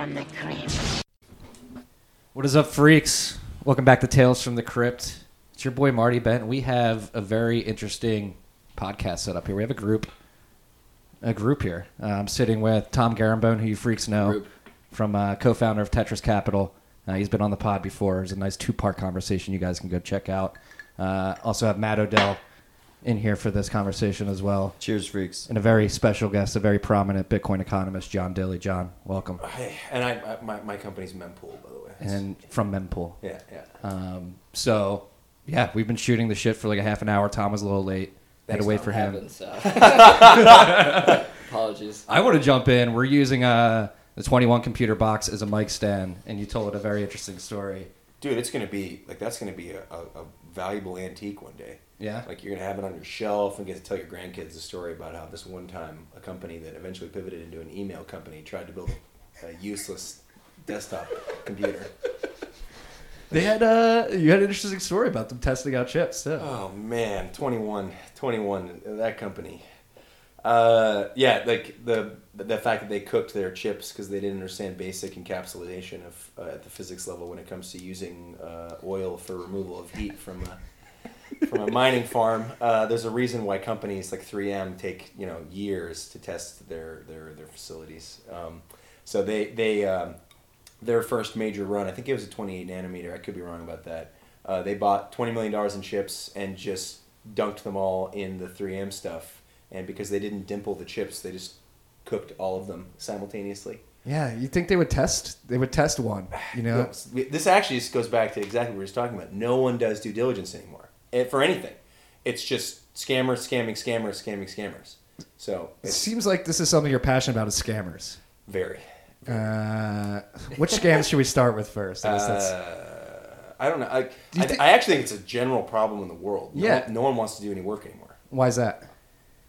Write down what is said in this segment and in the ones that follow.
from the Crypt. What is up, freaks? Welcome back to Tales from the Crypt. It's your boy Marty Bent. We have a very interesting podcast set up here. We have a group, a group here. Uh, I'm sitting with Tom Garambone, who you freaks know, Group. from uh, co-founder of Tetras Capital. Uh, he's been on the pod before. It's a nice two-part conversation. You guys can go check out. Uh, also have Matt Odell in here for this conversation as well, Cheers, freaks. and a very special guest, a very prominent Bitcoin economist, John Dilly. John, welcome. Hey, and I, I my, my company's Mempool, by the way. And from Mempool. yeah, yeah. Um, so, yeah, we've been shooting the shit for like a half an hour. Tom was a little late. Had to wait Tom. for him. Haven't, so. Apologies. I want to jump in. We're using a, the 21 computer box as a mic stand, and you told a very interesting story. Dude, it's gonna be like that's gonna be a, a, a valuable antique one day. Yeah. Like you're gonna have it on your shelf and get to tell your grandkids the story about how this one time a company that eventually pivoted into an email company tried to build a useless desktop computer. They had uh, you had an interesting story about them testing out chips too. Oh man, 21, 21, that company. Uh, yeah, like the the fact that they cooked their chips because they didn't understand basic encapsulation of uh, at the physics level when it comes to using uh, oil for removal of heat from a from a mining farm. Uh, there's a reason why companies like 3M take you know years to test their their their facilities. Um, so they they um, their first major run, I think it was a 28 nanometer. I could be wrong about that. Uh, they bought 20 million dollars in chips and just dunked them all in the 3M stuff. And because they didn't dimple the chips, they just cooked all of them simultaneously. Yeah, you think they would test? They would test one, you know? This actually just goes back to exactly what we were just talking about. No one does due diligence anymore eh, for anything. It's just scammers, scamming, scammers, scamming, scammers. So It seems like this is something you're passionate about is scammers. very. Uh, which scams should we start with first? I guess that's- Uh, I don't know. I, you I, I actually think it's a general problem in the world. No Yeah. one- no one wants to do any work anymore. why is that?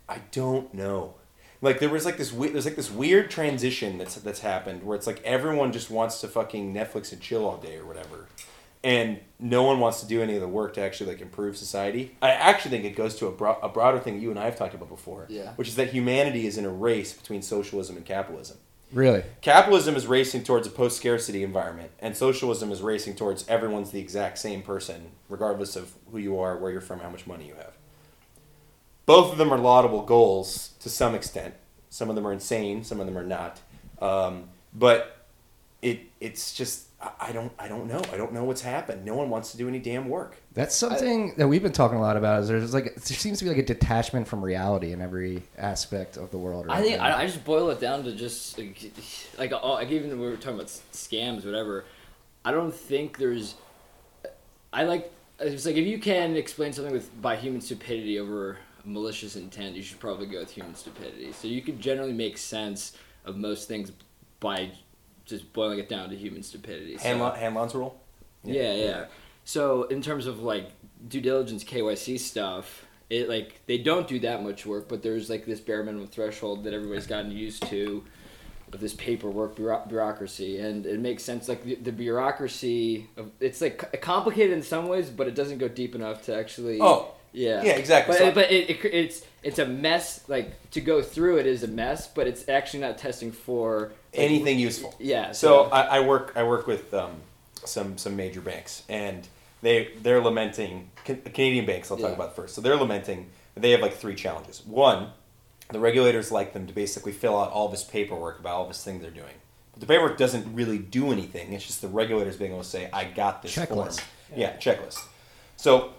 I don't know. Like there was like this we- there's like this weird transition that's that's happened where it's like everyone just wants to fucking Netflix and chill all day or whatever. And no one wants to do any of the work to actually like improve society. I actually think it goes to a, bro- a broader thing you and I have talked about before, Yeah. which is that humanity is in a race between socialism and capitalism. Really? Capitalism is racing towards a post scarcity environment, and socialism is racing towards everyone's the exact same person, regardless of who you are, where you're from, how much money you have. Both of them are laudable goals to some extent. Some of them are insane, some of them are not. Um, but it it's just I- I don't I don't know. I don't know what's happened. No one wants to do any damn work. That's something that we've been talking a lot about. Is there's like there seems to be like a detachment from reality in every aspect of the world. I think. I, I just boil it down to just like, like, like even when we were talking about scams, whatever. I don't think there's. I like it's like if you can explain something with by human stupidity over malicious intent, you should probably go with human stupidity. So you can generally make sense of most things by just boiling it down to human stupidity. So- Hanlon, Hanlon's rule. yeah, yeah. So in terms of like due diligence KYC stuff, it like they don't do that much work, but there's like this bare minimum threshold that everybody's gotten used to of this paperwork bureaucracy, and it makes sense. Like the, the bureaucracy, of, it's like complicated in some ways, but it doesn't go deep enough to actually. Oh, yeah, yeah, exactly. But, So- but it, it, it's it's a mess. Like to go through it is a mess, but it's actually not testing for like, anything useful. Yeah. So I, I work I work with um, some some major banks, and they they're lamenting Canadian banks. I'll talk Yeah. about first. So they're lamenting they have like three challenges. One, the regulators like them to basically fill out all this paperwork about all this thing they're doing. But the paperwork doesn't really do anything. It's just the regulators being able to say, "I got this form." Checklist. Yeah, checklist. So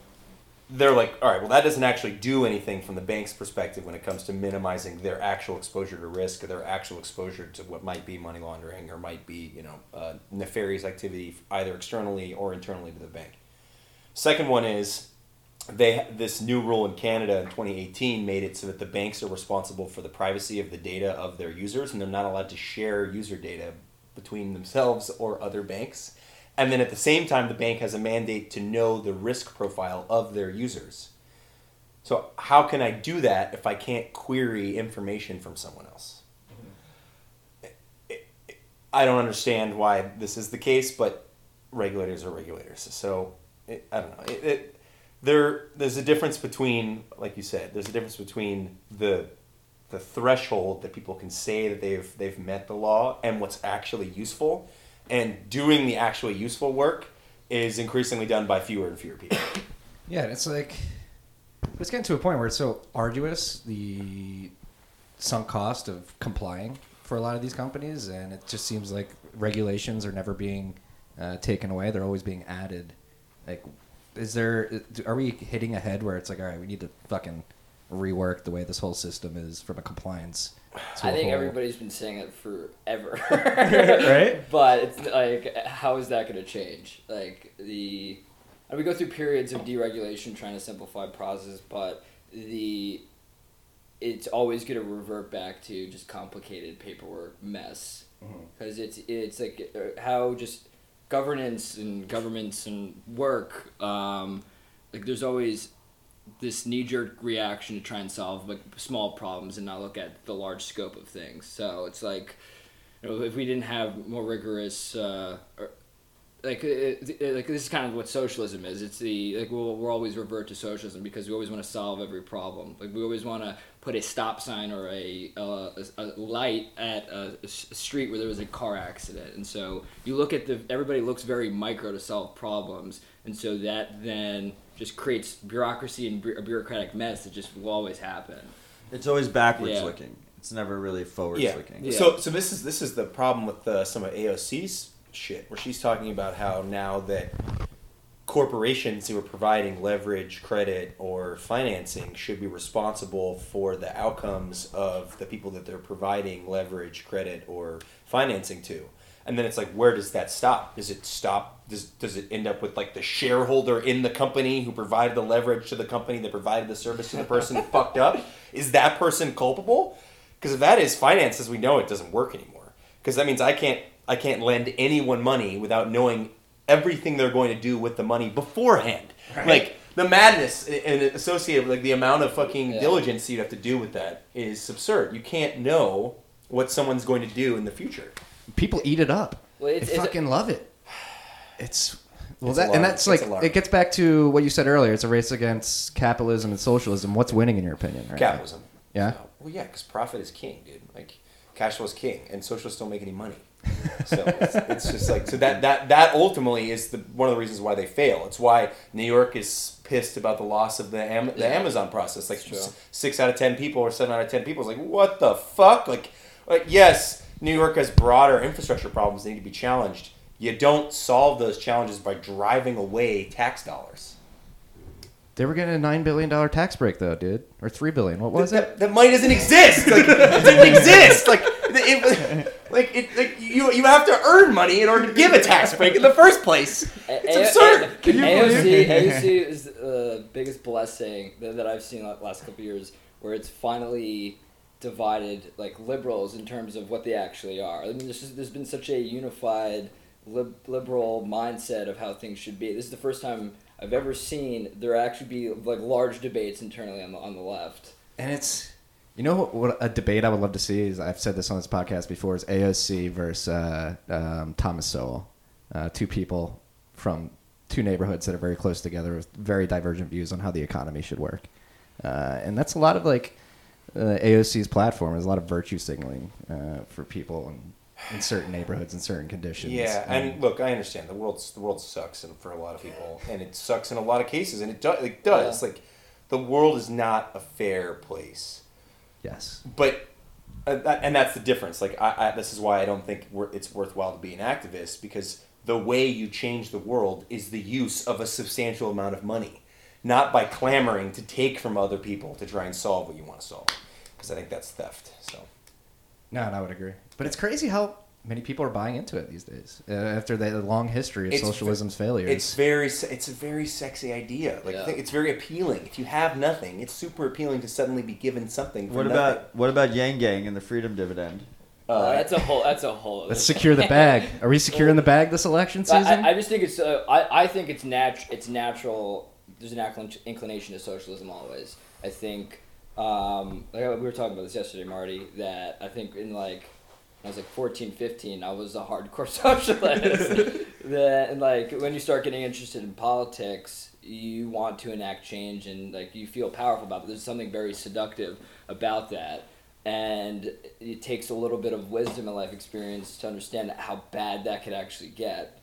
they're like, all right, well, that doesn't actually do anything from the bank's perspective when it comes to minimizing their actual exposure to risk or their actual exposure to what might be money laundering or might be, you know, uh, nefarious activity either externally or internally to the bank. Second one is they this new rule in Canada in 2018 made it so that the banks are responsible for the privacy of the data of their users and they're not allowed to share user data between themselves or other banks. And then at the same time, the bank has a mandate to know the risk profile of their users. So, how can I do that if I can't query information from someone else? I don't understand why this is the case, but regulators are regulators. So, it, I don't know. It, it, there, there's a difference between, like you said, there's a difference between the the threshold that people can say that they've they've met the law and what's actually useful, and doing the actually useful work is increasingly done by fewer and fewer people. Yeah, it's like it's getting to a point where it's so arduous the sunk cost of complying for a lot of these companies, and it just seems like regulations are never being uh, taken away; they're always being added. Like, is there? Are we hitting a head where it's like, all right, we need to fucking rework the way this whole system is from a compliance? I think whole- everybody's been saying it forever. Right? But it's like, how is that going to change? Like the, and we go through periods of deregulation, trying to simplify processes, but the, it's always going to revert back to just complicated paperwork mess because it's it's like uh, how just governance and governments and work. Um, like there's always this knee jerk reaction to try and solve like small problems and not look at the large scope of things. So it's like, you know, if we didn't have more rigorous, uh, or, like, it, it- like this is kind of what socialism is. It's the like we'll, we'll always revert to socialism because we always want to solve every problem. Like we always want to put a stop sign or a, a, a light at a street where there was a car accident, and so you look at the everybody looks very micro to solve problems, and so that then just creates bureaucracy and bu- a bureaucratic mess that just will always happen. It's always backwards Yeah. looking. It's never really forward yeah. looking. Yeah. So so this is this is the problem with uh, some of AOC's shit, where she's talking about how now that corporations who are providing leverage, credit, or financing should be responsible for the outcomes of the people that they're providing leverage, credit, or financing to. And then it's like, where does that stop? Does it stop? Does, does it end up with like the shareholder in the company who provided the leverage to the company that provided the service to the person who fucked up? Is that person culpable? Because if that is finance, as we know, it doesn't work anymore. Because that means I can't I can't lend anyone money without knowing everything they're going to do with the money beforehand. Like the madness and associated with like the amount of fucking Yeah. diligence you have to do with that is absurd. You can't know what someone's going to do in the future. people eat it up. Well, it's- they it's- fucking love it. It's well, It's that, and that's like It's it gets back to what you said earlier. It's a race against capitalism and socialism. What's winning in your opinion? Right now? Capitalism. Yeah. So- well, yeah, because profit is king, dude. Like cash flow is king, and socialists don't make any money. So it's, it's just like so that that that ultimately is the one of the reasons why they fail. It's why New York is pissed about the loss of the Am- the Yeah. Amazon process. Like six out of ten people or seven out of ten people is like, what the fuck? Like, like yes, New York has broader infrastructure problems that need to be challenged. You don't solve those challenges by driving away tax dollars. They were getting a nine billion dollar tax break though, dude, or three billion. What was that, it? That money doesn't exist. Like, it didn't exist. Like, it, like, it, like you, you have to earn money in order to give a tax break in the first place. It's A- absurd. A- Can you AOC, believe- AOC is the biggest blessing that, that I've seen the last couple of years, where it's finally divided like liberals in terms of what they actually are. I mean, there's, just, there's been such a unified lib- liberal mindset of how things should be. This is the first time I've ever seen there actually be like large debates internally on the on the left. And it's you know what, what a debate I would love to see is I've said this on this podcast before is AOC versus uh, um, Thomas Sowell, uh, two people from two neighborhoods that are very close together with very divergent views on how the economy should work, uh, and that's a lot of like uh, AOC's platform is a lot of virtue signaling uh, for people in, in certain neighborhoods and certain conditions. Yeah, and look, I understand the world's the world sucks, and for a lot of people, and it sucks in a lot of cases, and it does. It does. Yeah. Like, the world is not a fair place. yes, but uh, that, and that's the difference. Like I, I, this is why I don't think we're, it's worthwhile to be an activist because the way you change the world is the use of a substantial amount of money, not by clamoring to take from other people to try and solve what you want to solve. Because I think that's theft. So no, and I would agree. But it's crazy how many people are buying into it these days uh, after the long history of It's ve- socialism's failures. it's very, it's a very sexy idea. Like Yeah. it's very appealing. If you have nothing, it's super appealing to suddenly be given something. For What nothing. about what about Yang Gang and the freedom dividend? Uh, that's a whole. That's a whole. Let's secure the bag. Are we securing the bag this election season? I, I just think it's. Uh, I, I think it's nat- It's natural. There's an inclination to socialism always. I think. Um, like we were talking about this yesterday, Marty. That I think in like. I was like 14, 15, I was a hardcore socialist. that like when you start getting interested in politics, you want to enact change and like you feel powerful about it. There's something very seductive about that. and it takes a little bit of wisdom and life experience to understand how bad that could actually get.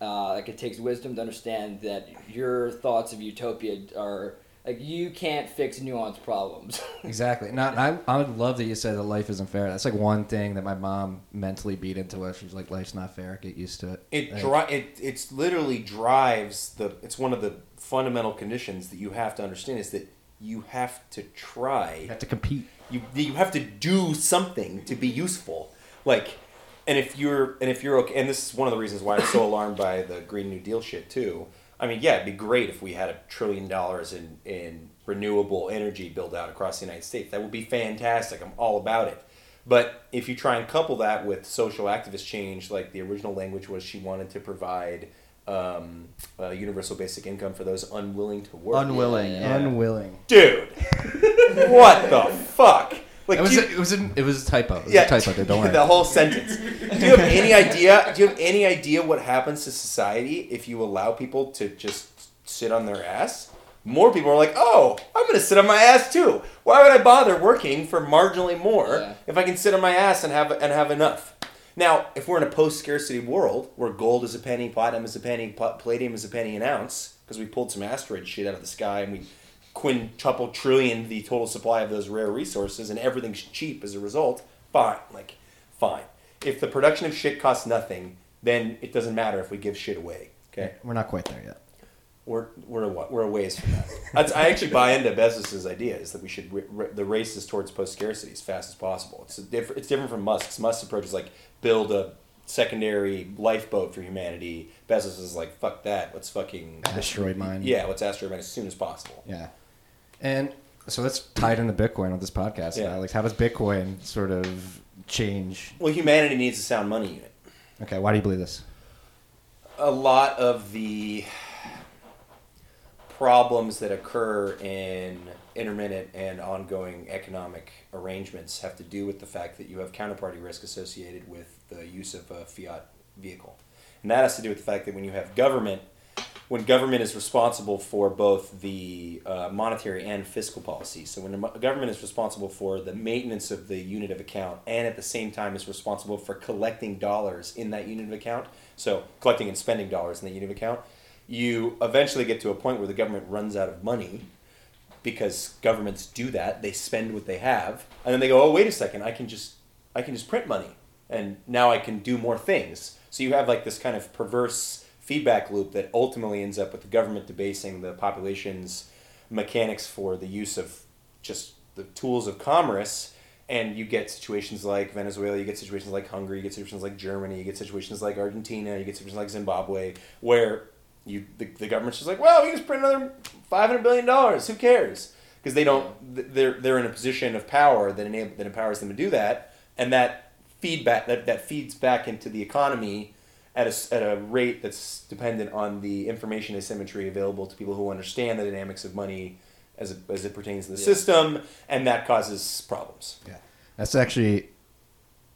Uh, like it takes wisdom to understand that your thoughts of utopia are like you can't fix nuanced problems. Exactly. Not. I. I would love that you said that life isn't fair. That's like one thing that my mom mentally beat into us. She's like, "Life's not fair. Get used to it." It Like, dri- it it's literally drives the. It's one of the fundamental conditions that you have to understand is that you have to try. you try. have to compete. You you have to do something to be useful. Like, and if you're and if you're okay, and this is one of the reasons why I'm so alarmed by the Green New Deal shit too. I mean, yeah, it'd be great if we had a trillion dollars in in renewable energy built out across the United States. That would be fantastic. I'm all about it. But if you try and couple that with social activist change, like the original language was, she wanted to provide um, a universal basic income for those unwilling to work. Unwilling. Yeah. Yeah. Unwilling. Dude, what the fuck? Like, It was. do A, it was. A, it was a typo. It was yeah, a typo. Don't worry. the whole sentence. Do you have any idea? Do you have any idea what happens to society if you allow people to just sit on their ass? More people are like, "Oh, I'm going to sit on my ass too. Why would I bother working for marginally more Yeah. if I can sit on my ass and have and have enough?" Now, if we're in a post-scarcity world where gold is a penny, platinum is a penny, pl- palladium is a penny an ounce, because we pulled some asteroid shit out of the sky and we quintuple trillion the total supply of those rare resources and everything's cheap as a result, fine. Like, fine. If the production of shit costs nothing, then it doesn't matter if we give shit away. Okay, We're not quite there yet. we're we're a, we're a ways from that. That's, I actually buy into Bezos's idea is that we should re- re- the race is towards post scarcity as fast as possible. It's a diff- it's different from Musk's. Musk's approach is like build a secondary lifeboat for humanity. Bezos is like fuck that. Let's fucking Asteroid mine. Yeah, let's asteroid mine as soon as possible. Yeah. And so let's tie it into Bitcoin on this podcast. Yeah. Alex, how does Bitcoin sort of change? Well, humanity needs a sound money unit. Okay. Why do you believe this? a lot of the problems that occur in intermittent and ongoing economic arrangements have to do with the fact that you have counterparty risk associated with the use of a fiat vehicle. And that has to do with the fact that when you have government, when government is responsible for both the uh, monetary and fiscal policy, so when a government is responsible for the maintenance of the unit of account and at the same time is responsible for collecting dollars in that unit of account, so collecting and spending dollars in that unit of account, you eventually get to a point where the government runs out of money because governments do that. They spend what they have, and then they go, "Oh, wait a second! I can just, I can just print money, and now I can do more things." So you have like this kind of perverse feedback loop that ultimately ends up with the government debasing the population's mechanics for the use of just the tools of commerce. And you get situations like Venezuela, you get situations like Hungary, you get situations like Germany, you get situations like Argentina, you get situations like Zimbabwe, where you the, the government's just like, well, we can just print another five hundred billion dollars. Who cares? Because they don't. They're they're in a position of power that enable, that empowers them to do that, and that feedback that, that feeds back into the economy at a, at a rate that's dependent on the information asymmetry available to people who understand the dynamics of money as it, as it pertains to the Yeah. system, and that causes problems. Yeah. That's actually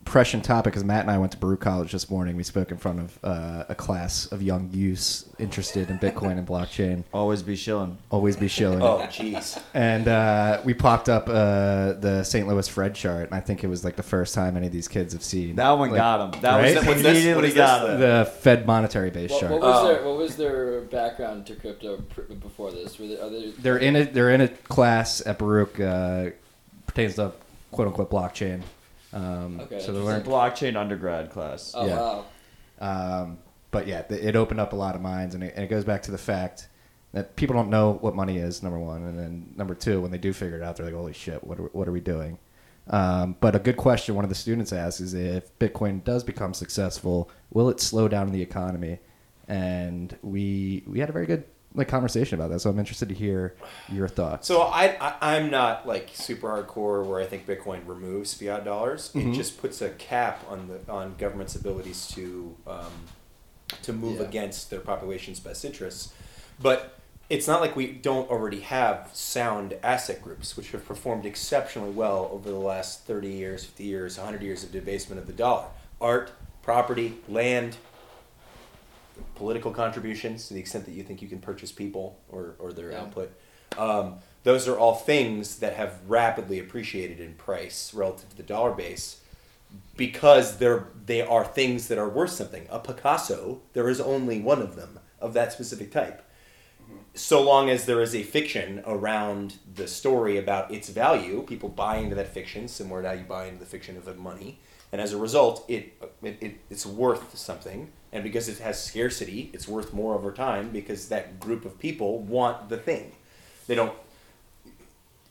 prescient topic because Matt and I went to Baruch College this morning. We spoke in front of uh, a class of young youths interested in Bitcoin and blockchain. Always be shilling. Always be shilling. Oh, jeez. And uh, we popped up uh, the St. Louis Fred chart, and I think it was like the first time any of these kids have seen That one like, got him. That Right? was What's this? immediately got this? him. the Fed monetary base What, chart. what was Oh. their What was their background to crypto pr- before this? Were they, are they, They're in a they're in a class at Baruch uh, pertains to quote unquote blockchain. Um, Okay, so they're interesting. Blockchain undergrad class. oh Yeah. wow. Um, but yeah, it opened up a lot of minds, and it, and it goes back to the fact that people don't know what money is. Number one, and then number two, when they do figure it out, they're like, "Holy shit, what are, what are we doing?" Um, but a good question one of the students asked is if Bitcoin does become successful, will it slow down the economy? And we we had a very good like conversation about that. So I'm interested to hear your thoughts. So I, I I'm not like super hardcore where I think Bitcoin removes fiat dollars. It just puts a cap on the on governments' abilities to um, to move Yeah. against their population's best interests. But it's not like we don't already have sound asset groups which have performed exceptionally well over the last 30 years, 50 years, 100 years of debasement of the dollar. Art, property, land, political contributions to the extent that you think you can purchase people or, or their Yeah. output. Um, those are all things that have rapidly appreciated in price relative to the dollar base because they're they are things that are worth something. A Picasso, there is only one of them of that specific type. So long as there is a fiction around the story about its value, people buy into that fiction, similar to how you buy into the fiction of the money, and as a result, it, it, it it's worth something. And because it has scarcity, it's worth more over time because that group of people want the thing. They don't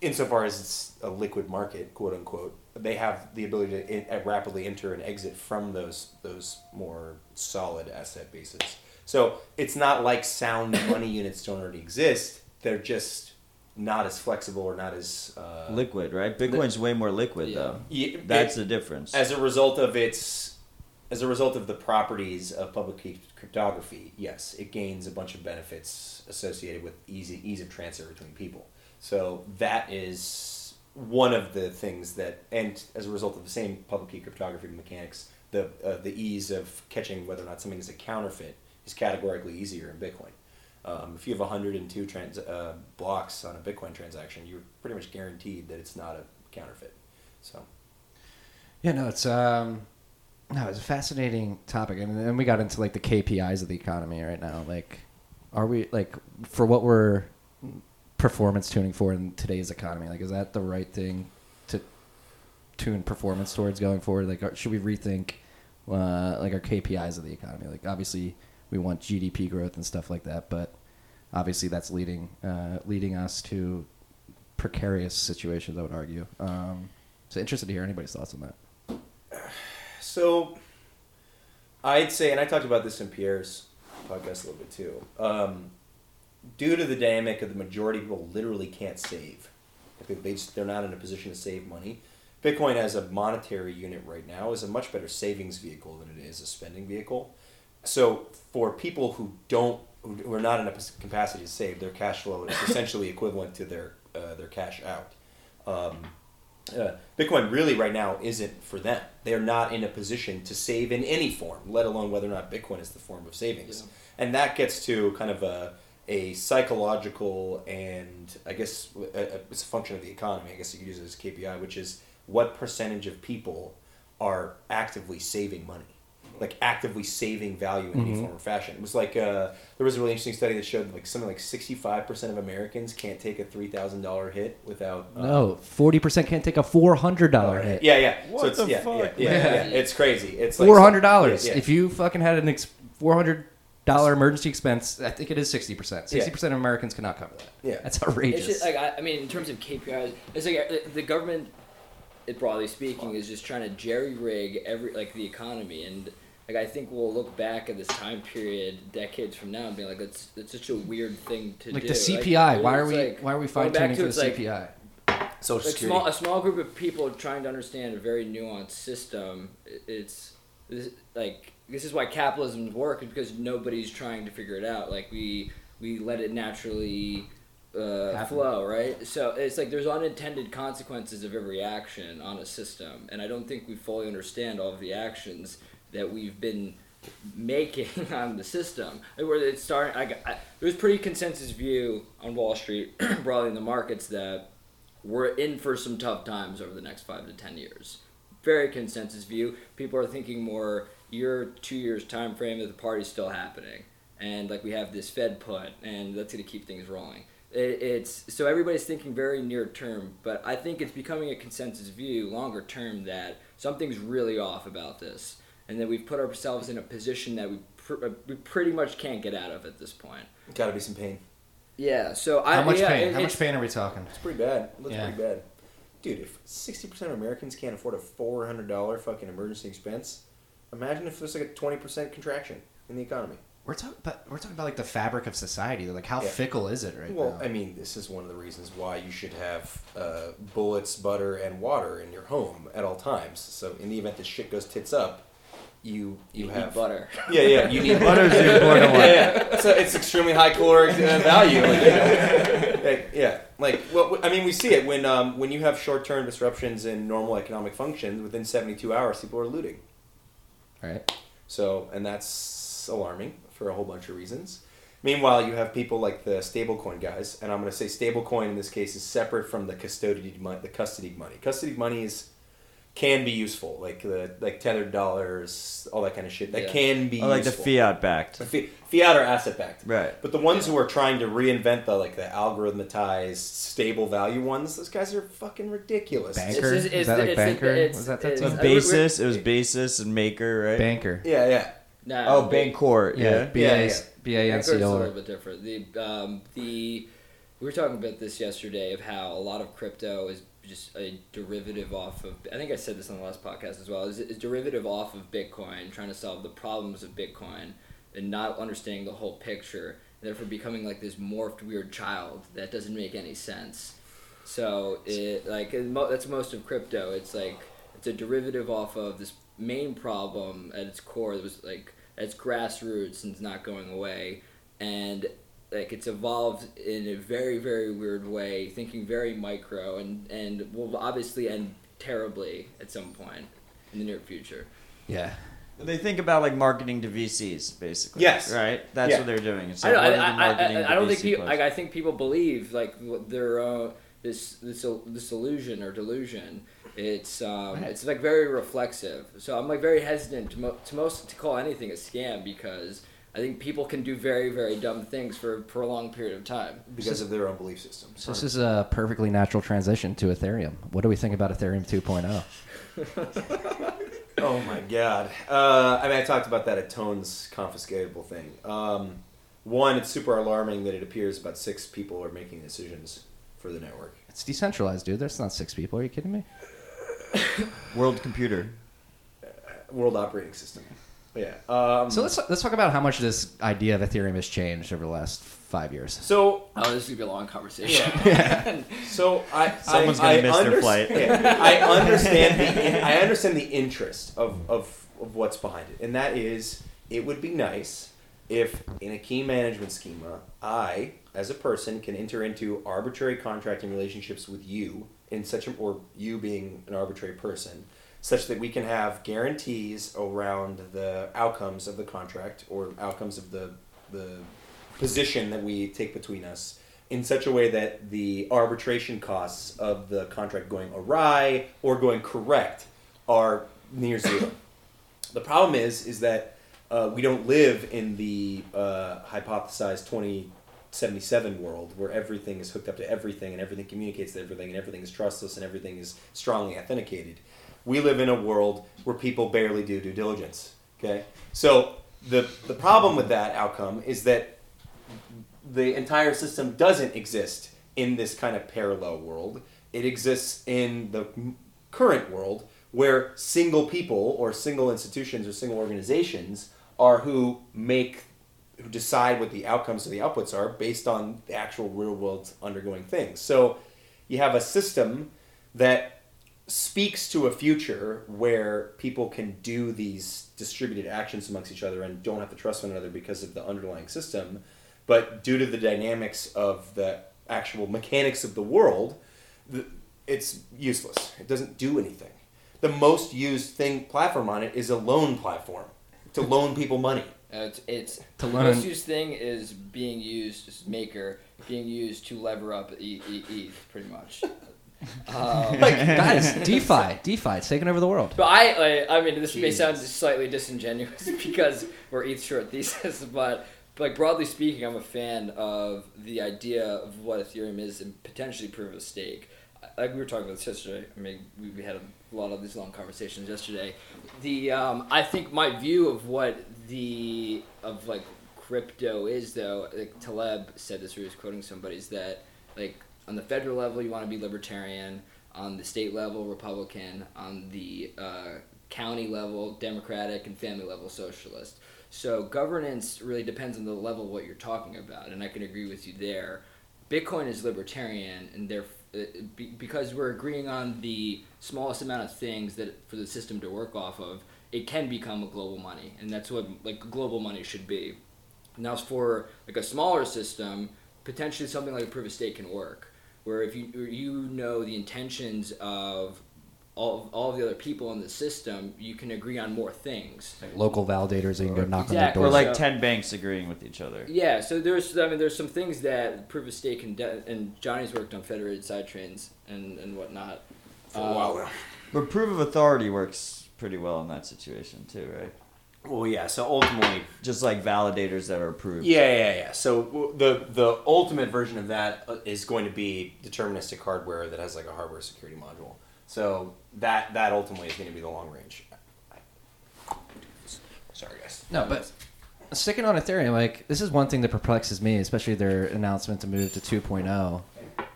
insofar as it's a liquid market, quote unquote, they have the ability to in, uh, rapidly enter and exit from those those more solid asset bases. So it's not like sound money units don't already exist; they're just not as flexible or not as uh, liquid, right? Bitcoin's way more liquid Yeah. though. Yeah, That's it- the difference. as a result of its as a result of the properties of public key cryptography yes it gains a bunch of benefits associated with easy ease of transfer between people. So that is one of the things that and as a result of the same public key cryptography mechanics the uh, the ease of catching whether or not something is a counterfeit is categorically easier in bitcoin. Um, if you have 102 trans, uh, blocks on a bitcoin transaction you're pretty much guaranteed that it's not a counterfeit. So. Yeah, no, it's um, no, it's a fascinating topic, and then we got into like the KPIs of the economy right now. Like, are we like for what we're performance tuning for in today's economy? Like, is that the right thing to tune performance towards going forward? Like, are- should we rethink uh, like our KPIs of the economy? Like, obviously, we want GDP growth and stuff like that, but obviously, that's leading uh, leading us to precarious situations. I would argue. Um, so, interested to hear anybody's thoughts on that. So, I'd say, and I talked about this in Pierre's podcast a little bit too. Um, due to the dynamic of the majority of people literally can't save, they just, they're not in a position to save money. Bitcoin as a monetary unit right now is a much better savings vehicle than it is a spending vehicle. So for people who don't, who are not in a capacity to save, their cash flow is essentially equivalent to their uh, their cash out. Um, uh, Bitcoin really right now isn't for them. They are not in a position to save in any form, let alone whether or not Bitcoin is the form of savings. And that gets to kind of a, a psychological and I guess a, a, it's a function of the economy. I guess you could use it as KPI, which is what percentage of people are actively saving money, like actively saving value in any form or fashion. It was like uh, there was a really interesting study that showed like something like sixty five percent of Americans can't take a three thousand dollar hit without uh, No, forty percent can't take a four hundred dollar hit. yeah, yeah. What so it's, the yeah, fuck, yeah, yeah, man? yeah, It's crazy. It's Four hundred dollars. Yeah, yeah. If you fucking had an ex- four hundred dollar emergency expense, I think it is sixty percent. Sixty percent of Americans cannot cover that. Yeah. that's It's outrageous. just like I, I mean, in terms of KPIs, it's like uh, the government, it broadly speaking, is just trying to jerry rig every like the economy, and like I think we'll look back at this time period decades from now and be like, it's it's such a weird thing to do. like do. the CPI. why are we like- why are we going fine tuning to for it's the like- CPI? Social like security. small a small group of people trying to understand a very nuanced system. i- It's this, like this is why capitalism works because nobody's trying to figure it out. Like we we let it naturally uh, flow, right? So it's like there's unintended consequences of every action on a system, and I don't think we fully understand all of the actions that we've been making on the system. Where it's starting, I, I, there's pretty consensus view on Wall Street, broadly in the markets, that we're in for some tough times over the next five to ten years. Very consensus view. People are thinking more year, two years time frame that the party's still happening, and like we have this Fed put, and that's going to keep things rolling. It, it's so everybody's thinking very near term, but I think it's becoming a consensus view longer term that something's really off about this, and that we've put ourselves in a position that we pr- uh, we pretty much can't get out of at this point. Got to be some pain. Yeah. So I How much yeah, pain? it- How much pain are we talking? It's pretty bad. It looks Yeah. pretty bad. Dude, if sixty percent of Americans can't afford a four hundred dollar fucking emergency expense, imagine if there's like a twenty percent contraction in the economy. We're talking about we're talking about like the fabric of society. Like how Yeah. fickle is it right well, now? I mean, this is one of the reasons why you should have uh, bullets, butter, and water in your home at all times. So, in the event that shit goes tits up, you you, you have need butter. Yeah, yeah. You need Butter's the important one. yeah, yeah. So it's extremely high caloric uh, value. Like, you know, like, yeah, like well, I mean, we see it when um, when you have short term disruptions in normal economic functions. Within seventy two hours, people are looting. right. So, and that's alarming for a whole bunch of reasons. Meanwhile, you have people like the stablecoin guys, and I'm going to say stablecoin in this case is separate from the custody money, the custody money. Custody monies can be useful, like the like tethered dollars, all that kind of shit. That Yeah. can be Oh, like the fiat backed. Fi- fiat or asset backed. Right. But the ones who are trying to reinvent the like the algorithmatized stable value ones, those guys are fucking ridiculous. Bank- It's Banker? just- Is that the- like it's the- banker? it's- Was that that it's- too? So I- we're- basis, it was basis and maker, right? Banker. Yeah, yeah. No, Oh, ba- Bancor, Yeah. yeah. B A Yeah, B A N Bancor's C a O little bit different. The um, the we were talking about this yesterday of how a lot of crypto is just a derivative off of. I think I said this on the last podcast as well. Is is derivative off of Bitcoin, trying to solve the problems of Bitcoin, and not understanding the whole picture, and therefore becoming like this morphed weird child that doesn't make any sense. So it like that's most of crypto. It's like it's a derivative off of this main problem at its core. That was like its grassroots and it's not going away, and like it's evolved in a very very weird way, thinking very micro and and will obviously end terribly at some point in the near future. Yeah. They think about like marketing to VCs, basically. Yes. Right? That's Yeah. what they're doing. It's I, like, don't- I, I, I, marketing I, to I don't think people. Like, I think people believe like what their uh, this this this illusion or delusion. It's um, it's like very reflexive. So I'm like very hesitant to, mo- to most to call anything a scam because I think people can do very very dumb things for a prolonged period of time. Because of their own belief systems. So this is a perfectly natural transition to Ethereum. What do we think about Ethereum oh? 2.0? Oh my god. Uh, I mean, I talked about that at Tone's confiscatable thing. Um, one, it's super alarming that it appears about six people are making decisions for the network. It's decentralized, dude. There's not six people. Are you kidding me? World Computer. World operating system. Yeah. Um, So let's let's talk about how much this idea of Ethereum has changed over the last five years. So Oh, this is gonna be a long conversation. So I, Someone's I, gonna I miss their flight. yeah, I understand the I understand the interest of, of, of what's behind it, and that is it would be nice if in a key management schema, I as a person can enter into arbitrary contracting relationships with you in such a or you being an arbitrary person, such that we can have guarantees around the outcomes of the contract or outcomes of the the position that we take between us in such a way that the arbitration costs of the contract going awry or going correct are near zero. the problem is is that uh, we don't live in the uh, hypothesized 2077 world where everything is hooked up to everything and everything communicates to everything and everything is trustless and everything is strongly authenticated. We live in a world where people barely do due diligence. Okay, so the the problem with that outcome is that the entire system doesn't exist in this kind of parallel world. It exists in the current world where single people or single institutions or single organizations are who make who decide what the outcomes of the outputs are based on the actual real world undergoing things. So you have a system that speaks to a future where people can do these distributed actions amongst each other and don't have to trust one another because of the underlying system. But due to the dynamics of the actual mechanics of the world, it's useless. It doesn't do anything. The most used thing platform on it is a loan platform to loan people money. Uh, it's it's To the learn- most used thing is being used as maker being used to lever up E- E- ETH pretty much. Um, Guys, DeFi, DeFi, it's taking over the world. But I, like, I mean, this may sound slightly disingenuous because we're ETH short thesis, but like broadly speaking, I'm a fan of the idea of what Ethereum is and potentially proof of stake. Like we were talking about this yesterday. I mean, we, we had a lot of these long conversations yesterday. The um, I think my view of what the of like crypto is though, like Taleb said this, or he was quoting somebody, is that like on the federal level you want to be libertarian, on the state level Republican, on the uh, county level Democratic, and family level socialist. So governance really depends on the level what you're talking about, and I can agree with you there. Bitcoin is libertarian, and there uh, because we're agreeing on the smallest amount of things that for the system to work off of, it can become a global money, and that's what like global money should be. Now, for like a smaller system, potentially something like a proof of stake can work, where if you you know the intentions of all all of the other people in the system, you can agree on more things. Like local validators, you can go knock Exactly. on Or like. So- ten banks agreeing with each other. Yeah, so there's I mean there's some things that proof of stake and de- and Johnny's worked on federated sidechains and and whatnot. For a while Uh, now. But proof of authority works pretty well in that situation too, right? Well, yeah. So ultimately, Just like validators that are approved. Yeah, yeah, yeah. So the the ultimate version of that uh, going to be deterministic hardware that has like a hardware security module. So that that ultimately is going to be the long range. Sorry, guys. No, but sticking on Ethereum, like this is one thing that perplexes me, especially their announcement to move to 2.0.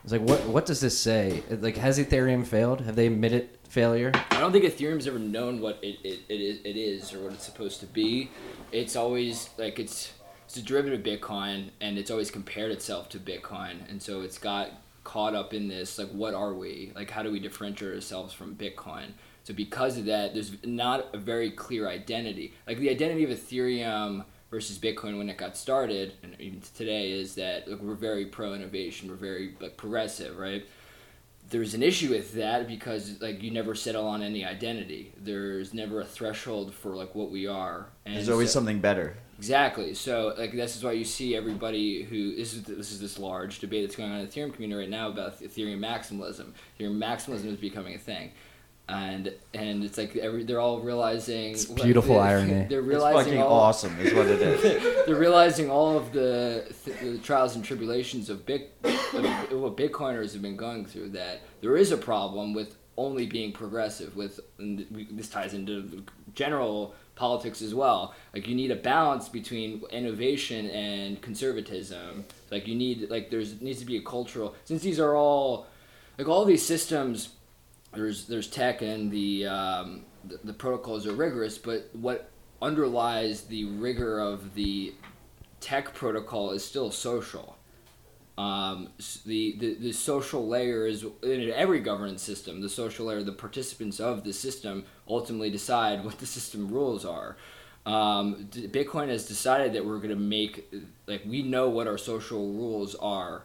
It's like, what what does this say? Like, has Ethereum failed? Have they admitted failure? I don't think Ethereum's ever known what it, it, it, is, it is or what it's supposed to be. It's always like it's it's a derivative of Bitcoin and it's always compared itself to Bitcoin and so it's got caught up in this like what are we like how do we differentiate ourselves from Bitcoin so because of that there's not a very clear identity like the identity of Ethereum versus Bitcoin when it got started and even today is that like, we're very pro innovation we're very like progressive right there's an issue with that because like you never settle on any identity. There's never a threshold for like what we are. And There's always so- something better. Exactly. So like this is why you see everybody who this is this is this large debate that's going on in the Ethereum community right now about Ethereum maximalism. Ethereum maximalism is becoming a thing. And and it's like every they're all realizing It's beautiful they're, irony. They're It's realizing fucking all, awesome, is what it is. they're realizing all of the, th- the trials and tribulations of big of what Bitcoiners have been going through. That there is a problem with only being progressive. With and this ties into general politics as well. Like you need a balance between innovation and conservatism. Like you need like there's needs to be a cultural since these are all like all these systems there's there's tech and the, um, the the protocols are rigorous, but what underlies the rigor of the tech protocol is still social. Um, the, the the social layer is in every governance system. The social layer, the participants of the system ultimately decide what the system rules are. Um, Bitcoin has decided that we're going to make like we know what our social rules are,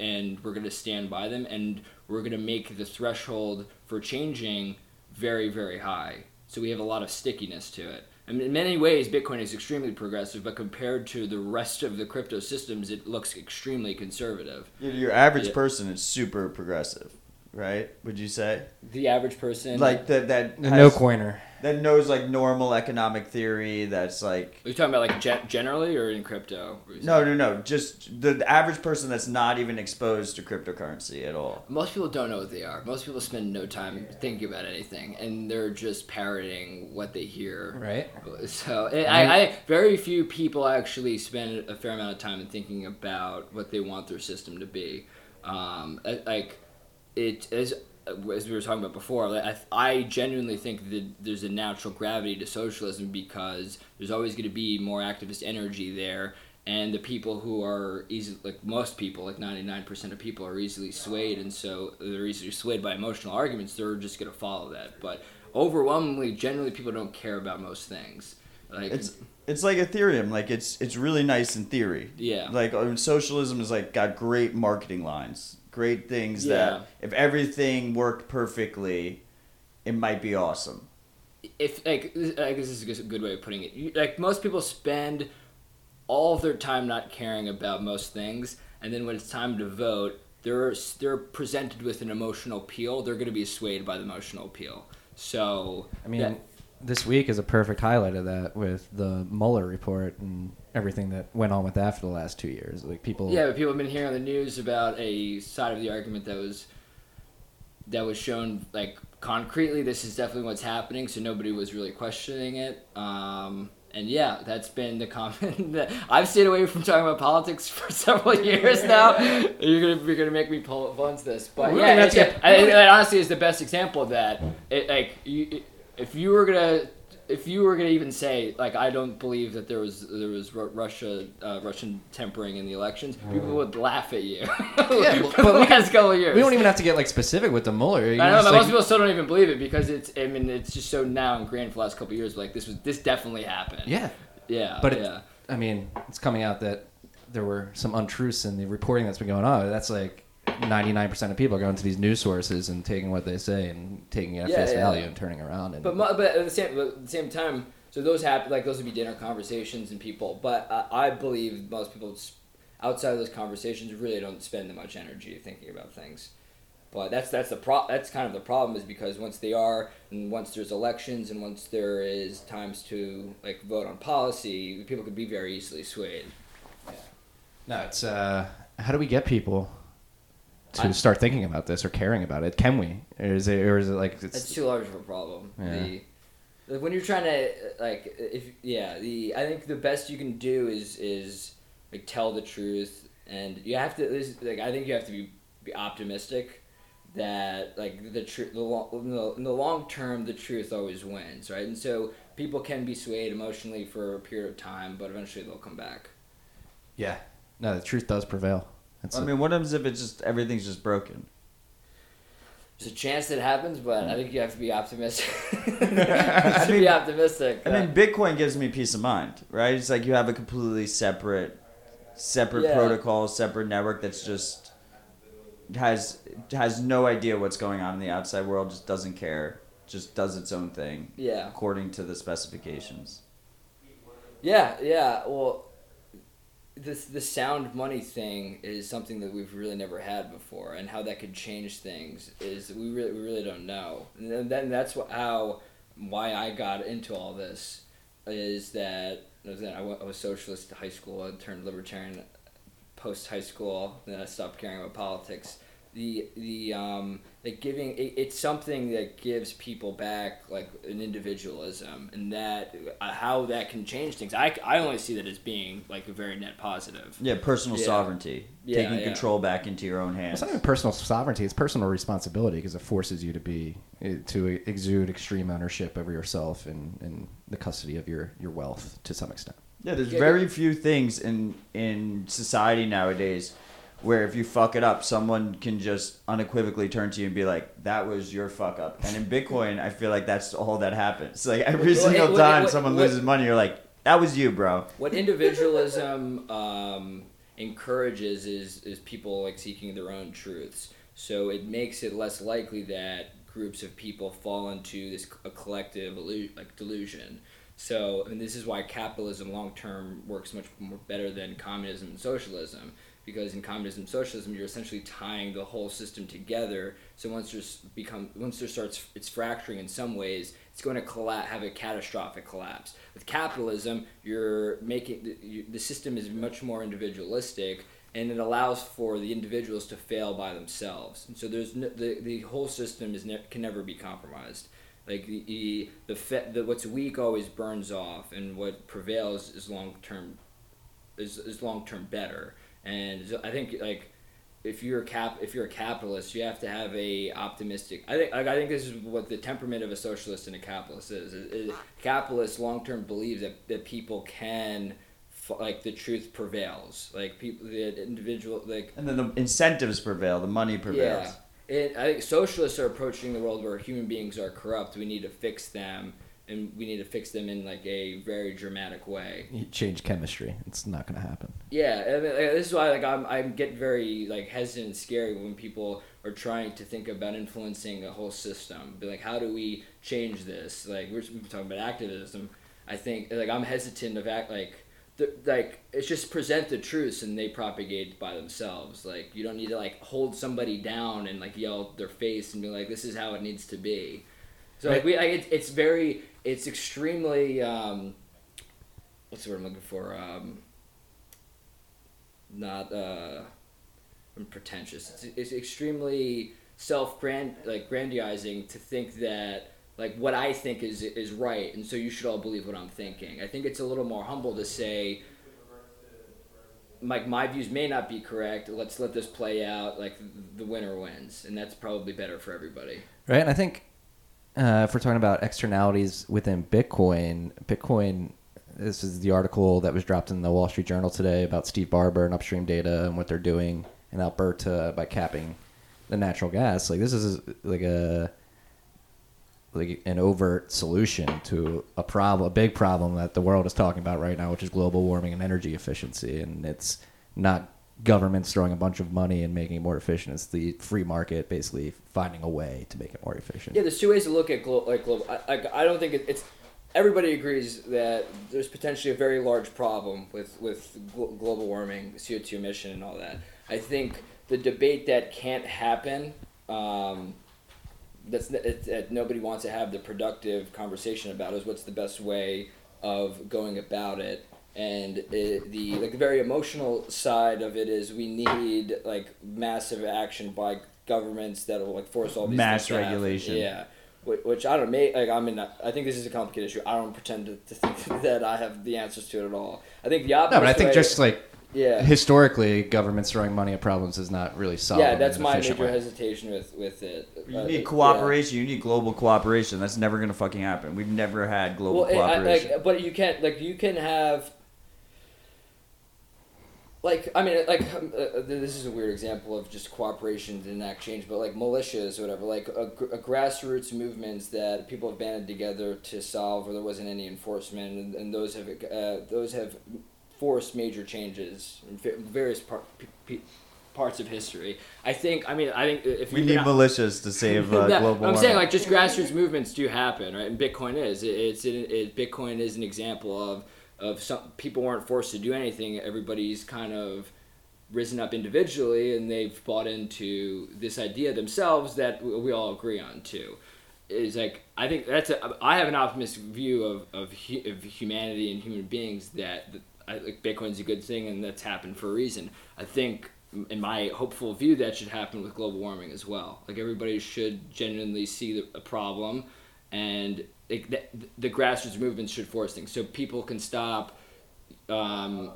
and we're going to stand by them, and we're going to make the threshold for changing very very high. So we have a lot of stickiness to it. And in many ways, Bitcoin is extremely progressive, but compared to the rest of the crypto systems, it looks extremely conservative. Your, your average Yeah. person is super progressive, right? Would you say? The average person, Like that that has- no coiner. that knows like normal economic theory. That's like Are you talking about like ge- generally or in crypto? no, no, no. Just the, the average person that's not even exposed to cryptocurrency at all. Most people don't know what they are. Most people spend no time thinking about anything, and they're just parroting what they hear. Right. So I, I very few people actually spend a fair amount of time in thinking about what they want their system to be. Um, like it as as we were talking about before. like, I I genuinely think that there's a natural gravity to socialism because there's always going to be more activist energy there. And the people who are easy, like most people, like ninety nine percent of people, are easily swayed, and so they're easily swayed by emotional arguments. They're just gonna follow that. But overwhelmingly, generally, people don't care about most things. Like It's it's like Ethereum. Like it's it's really nice in theory. Yeah. Like uh, socialism is like got great marketing lines, great things Yeah. that if everything worked perfectly, it might be awesome. if like I guess this is a good way of putting it. You, like most people spend all of their time not caring about most things, and then when it's time to vote, they're they're presented with an emotional appeal. They're going to be swayed by the emotional appeal. So I mean, that- this week is a perfect highlight of that with the Mueller report and everything that went on with that for the last two years. Like people. Yeah, but people have been hearing on the news about a side of the argument that was that was shown like concretely. This is definitely what's happening, so nobody was really questioning it. Um, and yeah, that's been the comment that I've stayed away from talking about politics for several years now. You're gonna you're gonna make me pull once this, but We don't yeah, even have it's, to get- I think that honestly is the best example of that. It, like you, if you were gonna if you were gonna even say like I don't believe that there was there was Ru- Russia uh, Russian tempering in the elections, people would laugh at you. Yeah, for but the last couple of years. We don't even have to get like specific with the Mueller. You I know, but like- most people still don't even believe it because it's. I mean, it's just so now ingrained for the last couple of years. Like this was this definitely happened. yeah, yeah, but yeah. it, I mean, it's coming out that there were some untruths in the reporting that's been going on. That's like 99% of people are going to these news sources and taking what they say and taking it at Yeah, face yeah. value and turning around. And But mo- but at the same but at the same time, so those happen like those would be dinner conversations and people. But uh, I believe most people outside of those conversations really don't spend that much energy thinking about things. But that's that's the pro- that's kind of the problem is because once they are and once there's elections and once there is times to like vote on policy, people could be very easily swayed. Yeah. no, it's uh, how do we get people to I- start thinking about this or caring about it? Can we? Or is it, or is it like It's it's, too large of a problem. Yeah. The, like when you're trying to like if yeah the I think the best you can do is is like tell the truth and you have to like I think you have to be, be optimistic that like the truth the long the, in the long term the truth always wins right and so people can be swayed emotionally for a period of time but eventually they'll come back. yeah? No, the truth does prevail. It's I a- mean, what happens if it's just everything's just broken? There's a chance that happens, but I think you have to be optimistic. you I have to mean- be optimistic. I mean, Bitcoin gives me peace of mind, right? It's like you have a completely separate, separate Yeah. protocol, separate network that's just has has no idea what's going on in the outside world, just doesn't care, just does its own thing yeah. according to the specifications. Yeah, yeah. Well, this the sound money thing is something that we've really never had before, and how that could change things is we really we really don't know. And then, that's what, how why I got into all this is that I was, I was socialist in high school. I turned libertarian post high school. Then I stopped caring about politics. The the um like giving it, it's something that gives people back like an individualism and that uh, how that can change things. I, I only see that as being like a very net positive. Yeah, personal Yeah. sovereignty, Yeah, taking yeah. control back into your own hands. It's not even personal sovereignty; it's personal responsibility because it forces you to be eh, to exude extreme ownership over yourself and, and the custody of your, your wealth to some extent. Yeah, there's Yeah, very yeah. few things in in society nowadays where if you fuck it up, someone can just unequivocally turn to you and be like, "That was your fuck up." And in Bitcoin, I feel like that's all that happens. Like every single what- time what- someone what- loses money, you're like, "That was you, bro." What individualism um, encourages is is people like seeking their own truths. So it makes it less likely that groups of people fall into this a collective like delusion. So this is why capitalism long term works much more better than communism and socialism. Because in communism and socialism, you're essentially tying the whole system together. So once there's become once there starts it's fracturing in some ways, it's going to have a catastrophic collapse. With capitalism, you're making the, you, the system is much more individualistic, and it allows for the individuals to fail by themselves. And so there's no, the the whole system is ne- can never be compromised. Like the the, the, fe- the what's weak always burns off, and what prevails is long term is, is long term better. And I think like if you're a cap if you're a capitalist, you have to have a optimistic. I think like, I think this is what the temperament of a socialist and a capitalist is. is, is capitalist long term believes that, that people can like the truth prevails. Like people the individual like And then the incentives prevail, the money prevails. It, I think socialists are approaching the world where human beings are corrupt. We need to fix them, and we need to fix them in like a very dramatic way. You change chemistry; it's not going to happen. Yeah, I mean, like, this is why like I'm I get very like hesitant and scary when people are trying to think about influencing a whole system. Be like, how do we change this? Like we're, we're talking about activism. I think like I'm hesitant of act like. Like it's just present the truths and they propagate by themselves. Like you don't need to like hold somebody down and like yell their face and be like, "This is how it needs to be." So like we, like, it, it's very, it's extremely, um, what's the word I'm looking for? Um, not uh, pretentious. It's, it's extremely self grand like grandizing to think that like what I think is is right, and so you should all believe what I'm thinking. I think it's a little more humble to say. Like my views may not be correct. Let's let this play out. Like the winner wins, and that's probably better for everybody. Right, and I think uh, if we're talking about externalities within Bitcoin, Bitcoin. This is the article that was dropped in the Wall Street Journal today about Steve Barbour and Upstream Data and what they're doing in Alberta by capping the natural gas. Like this is like a like an overt solution to a problem, a big problem that the world is talking about right now, which is global warming and energy efficiency, and it's not governments throwing a bunch of money and making it more efficient. It's the free market basically finding a way to make it more efficient. Yeah, there's two ways to look at glo- like global. I, I, I don't think it, it's. Everybody agrees that there's potentially a very large problem with with glo- global warming, CO two emission, and all that. I think the debate that can't happen. Um, that's it, that nobody wants to have the productive conversation about is what's the best way of going about it. And it, the like the very emotional side of it is we need like massive action by governments that will like force all these Mass regulation. yeah. Which, which I don't may like I mean I think this is a complicated issue. I don't pretend to, to think that I have the answers to it at all. I think the opposite No, but I think way- just like yeah historically, governments throwing money at problems is not really solved. yeah that's my efficient major way. hesitation with with it You Uh, need yeah. cooperation. You need global cooperation. That's never gonna fucking happen. We've never had global well, I- I- cooperation. like, but you can't like you can have like I mean like um, uh, uh, this is a weird example of just cooperation to enact change, but like militias or whatever, like a, a grassroots movements that people have banded together to solve, where there wasn't any enforcement, and, and those have uh, those have forced major changes in various par- p- p- parts of history. I think I mean I think if we need can- militias to save uh, yeah, global I'm saying like just grassroots movements do happen, right? And Bitcoin is it, it's it, it, Bitcoin is an example of of some people weren't forced to do anything. Everybody's kind of risen up individually, and they've bought into this idea themselves that we all agree on too. Is like I think that's a I have an optimistic view of of, of humanity and human beings that, that I think Bitcoin's a good thing and that's happened for a reason. I think in my hopeful view that should happen with global warming as well. Like everybody should genuinely see the, a problem, and it, the, the grassroots movements should force things so people can stop um,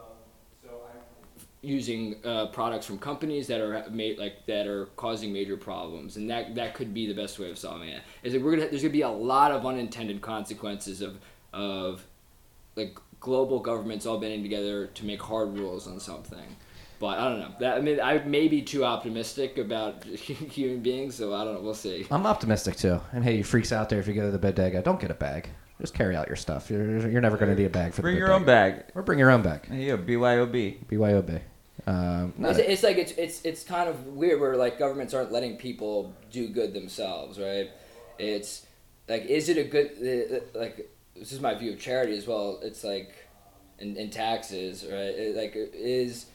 using uh, products from companies that are made like that are causing major problems, and that that could be the best way of solving it. Is that we're gonna there's gonna be a lot of unintended consequences of of like global governments all banding together to make hard rules on something. But I don't know. That I mean, I may be too optimistic about human beings, so I don't know. We'll see. I'm optimistic too. And hey, you freaks out there if you go to the bodega, don't get a bag. Just carry out your stuff. You're, you're never going to need a bag for Bring the your own bodega. bag. Or bring your own bag. Yeah, BYOB. BYOB. Um, no, It's, it's like it's it's it's kind of weird where like governments aren't letting people do good themselves, right? It's like is it a good uh, like this is my view of charity as well. It's like in, in taxes, right? It, like is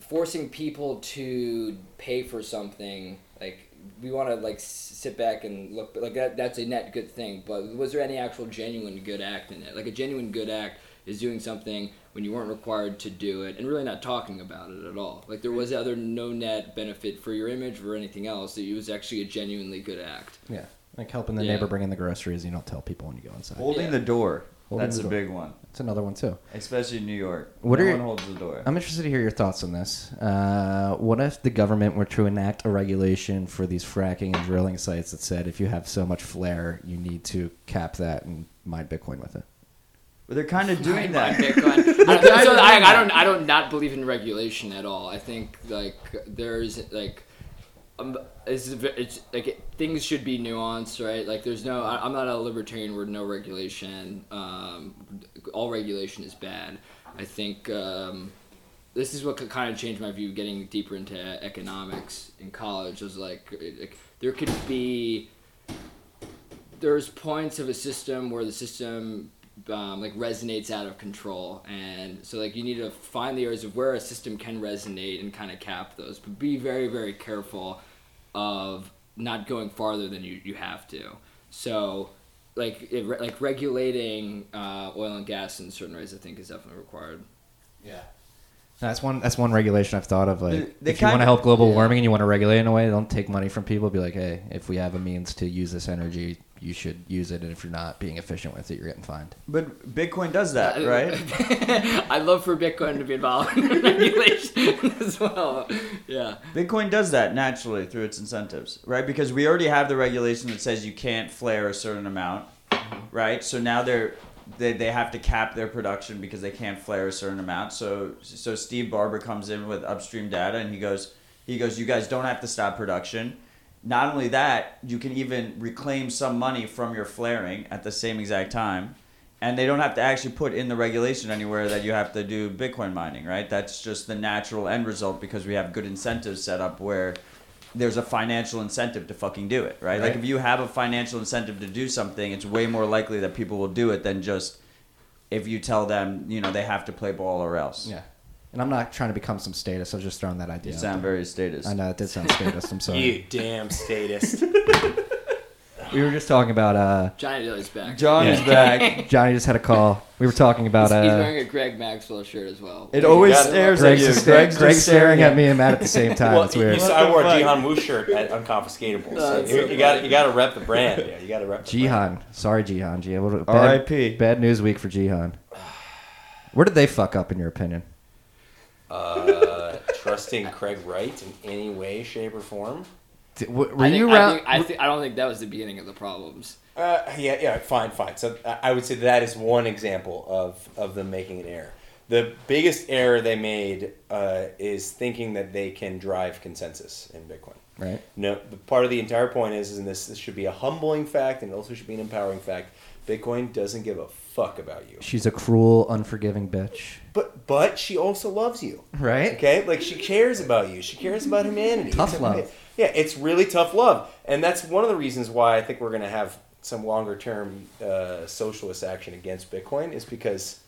forcing people to pay for something like we want to like sit back and look like that, that's a net good thing but was there any actual genuine good act in it like a genuine good act is doing something when you weren't required to do it and really not talking about it at all like there was other no net benefit for your image or anything else it was actually a genuinely good act yeah. Like helping the Yeah. neighbor bring in the groceries. You don't tell people when you go inside. Holding Yeah. the door. Holding That's the a door. big one, That's another one too. especially in New York. What no are one your- holds the door. I'm interested to hear your thoughts on this. Uh, what if the government were to enact a regulation for these fracking and drilling sites that said if you have so much flare, you need to cap that and mine Bitcoin with it? but they're kind of doing that. Bitcoin. I, so I, I don't. I don't not believe in regulation at all. I think like there's like. Um, it's, it's like it, things should be nuanced, right? Like there's no. I, I'm not a libertarian where no regulation. Um, all regulation is bad. I think um, this is what kind of changed my view. Getting deeper into economics in college was like, like there could be there's points of a system where the system um, like resonates out of control and so like you need to find the areas of where a system can resonate and kind of cap those but be very very careful of not going farther than you, you have to so like it, like regulating uh, oil and gas in certain ways i think is definitely required Yeah. That's one. That's one regulation I've thought of. Like, They- they if you want to help global yeah. warming and you want to regulate in a way, don't take money from people. Be like, hey, if we have a means to use this energy, you should use it. And if you're not being efficient with it, you're getting fined. But Bitcoin does that, right? i'd love for bitcoin to be involved in regulation as well yeah Bitcoin does that naturally through its incentives, right? Because we already have the regulation that says you can't flare a certain amount, mm-hmm. right? So now they're they, they have to cap their production because they can't flare a certain amount. So so Steve Barbour comes in with upstream data and he goes he goes you guys don't have to stop production. Not only that, you can even reclaim some money from your flaring at the same exact time. and they don't have to actually put in the regulation anywhere that you have to do Bitcoin mining, right? That's just the natural end result because we have good incentives set up where there's a financial incentive to fucking do it, right? Like if you have a financial incentive to do something, it's way more likely that people will do it than just if you tell them, you know, they have to play ball or else. Yeah. And I'm not trying to become some status. I'm just throwing that idea. You out sound there. very statist. I know it did sound status. I'm sorry. You damn statist. We were just talking about uh, Johnny Dilley's back. John is back. Johnny just had a call. We were talking about he's, he's uh, wearing a Greg Maxwell shirt as well. It always got it. stares Greg's, at you. just, Greg's, Greg's just staring at me and Matt at the same time. well, it's weird. you saw I wore a What the fuck? Jihan Wu shirt at Unconfiscatable. So that's you, so you got you got to rep the brand. Yeah, you got to rep. The brand. Jihan. Sorry, Jihan. Jihan. What, bad, R.I.P.. Bad news week for Jihan. Where did they fuck up, in your opinion? Uh, trusting Craig Wright in any way, shape, or form. Did, w- were I think, you I, around? think, I, think, I don't think that was the beginning of the problems. Uh, yeah, yeah, fine, fine. So I I would say that is one example of, of them making an error. The biggest error they made uh, is thinking that they can drive consensus in Bitcoin. right. No, the part of the entire point is, is and this, this should be a humbling fact and it also should be an empowering fact. Bitcoin doesn't give a fuck about you. She's a cruel, unforgiving bitch. But but she also loves you. Right. Okay, like she cares about you. She cares about humanity. Tough It's love. Yeah, it's really tough love, and that's one of the reasons why I think we're going to have some longer term uh, socialist action against Bitcoin is because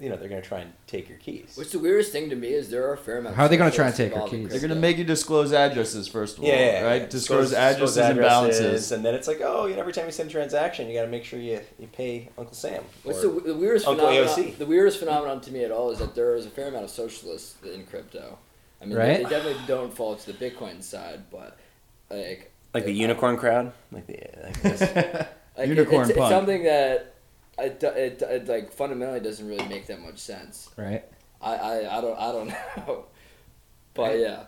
you know they're going to try and take your keys. Which the weirdest thing to me is there are a fair amount. How are they gonna try and take our involved in keys? They're gonna make you disclose addresses first of all, yeah, yeah, yeah. right? Disclose, Disclose- addresses disclose and balances. and then it's like, oh, you know, every time you send a transaction, you got to make sure you, you pay Uncle Sam. What's the, the weirdest Uncle phenomenon? AOC. The weirdest phenomenon to me at all is that there is a fair amount of socialists in crypto. I mean, Right. they, they definitely don't fall to the Bitcoin side, but like like the unicorn crowd, like the like this. like, Unicorn it's, it's punk. something that it, it, it like fundamentally doesn't really make that much sense. Right. I, I, I don't I don't know, but yeah.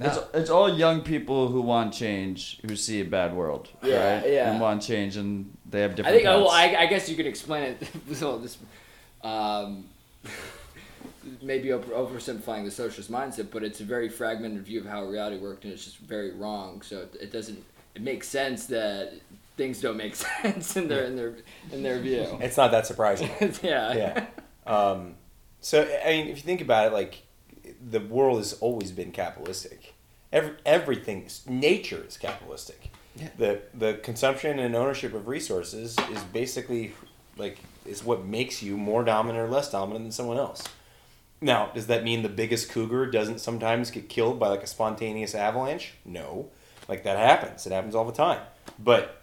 It's, No. it's all young people who want change, who see a bad world, Yeah, right? yeah. And want change, and they have different. I different. think oh, well. I, I guess you could explain it. so this, um, maybe over, oversimplifying the socialist mindset, but it's a very fragmented view of how reality worked, and it's just very wrong. So it, it doesn't. It makes sense that things don't make sense in their in their in their view. it's not that surprising. yeah. yeah. Um, so I mean, if you think about it, like the world has always been capitalistic. Every, everything, nature is capitalistic. Yeah. The the consumption and ownership of resources is basically like is what makes you more dominant or less dominant than someone else. Now, does that mean the biggest cougar doesn't sometimes get killed by like a spontaneous avalanche? No, like that happens. It happens all the time. But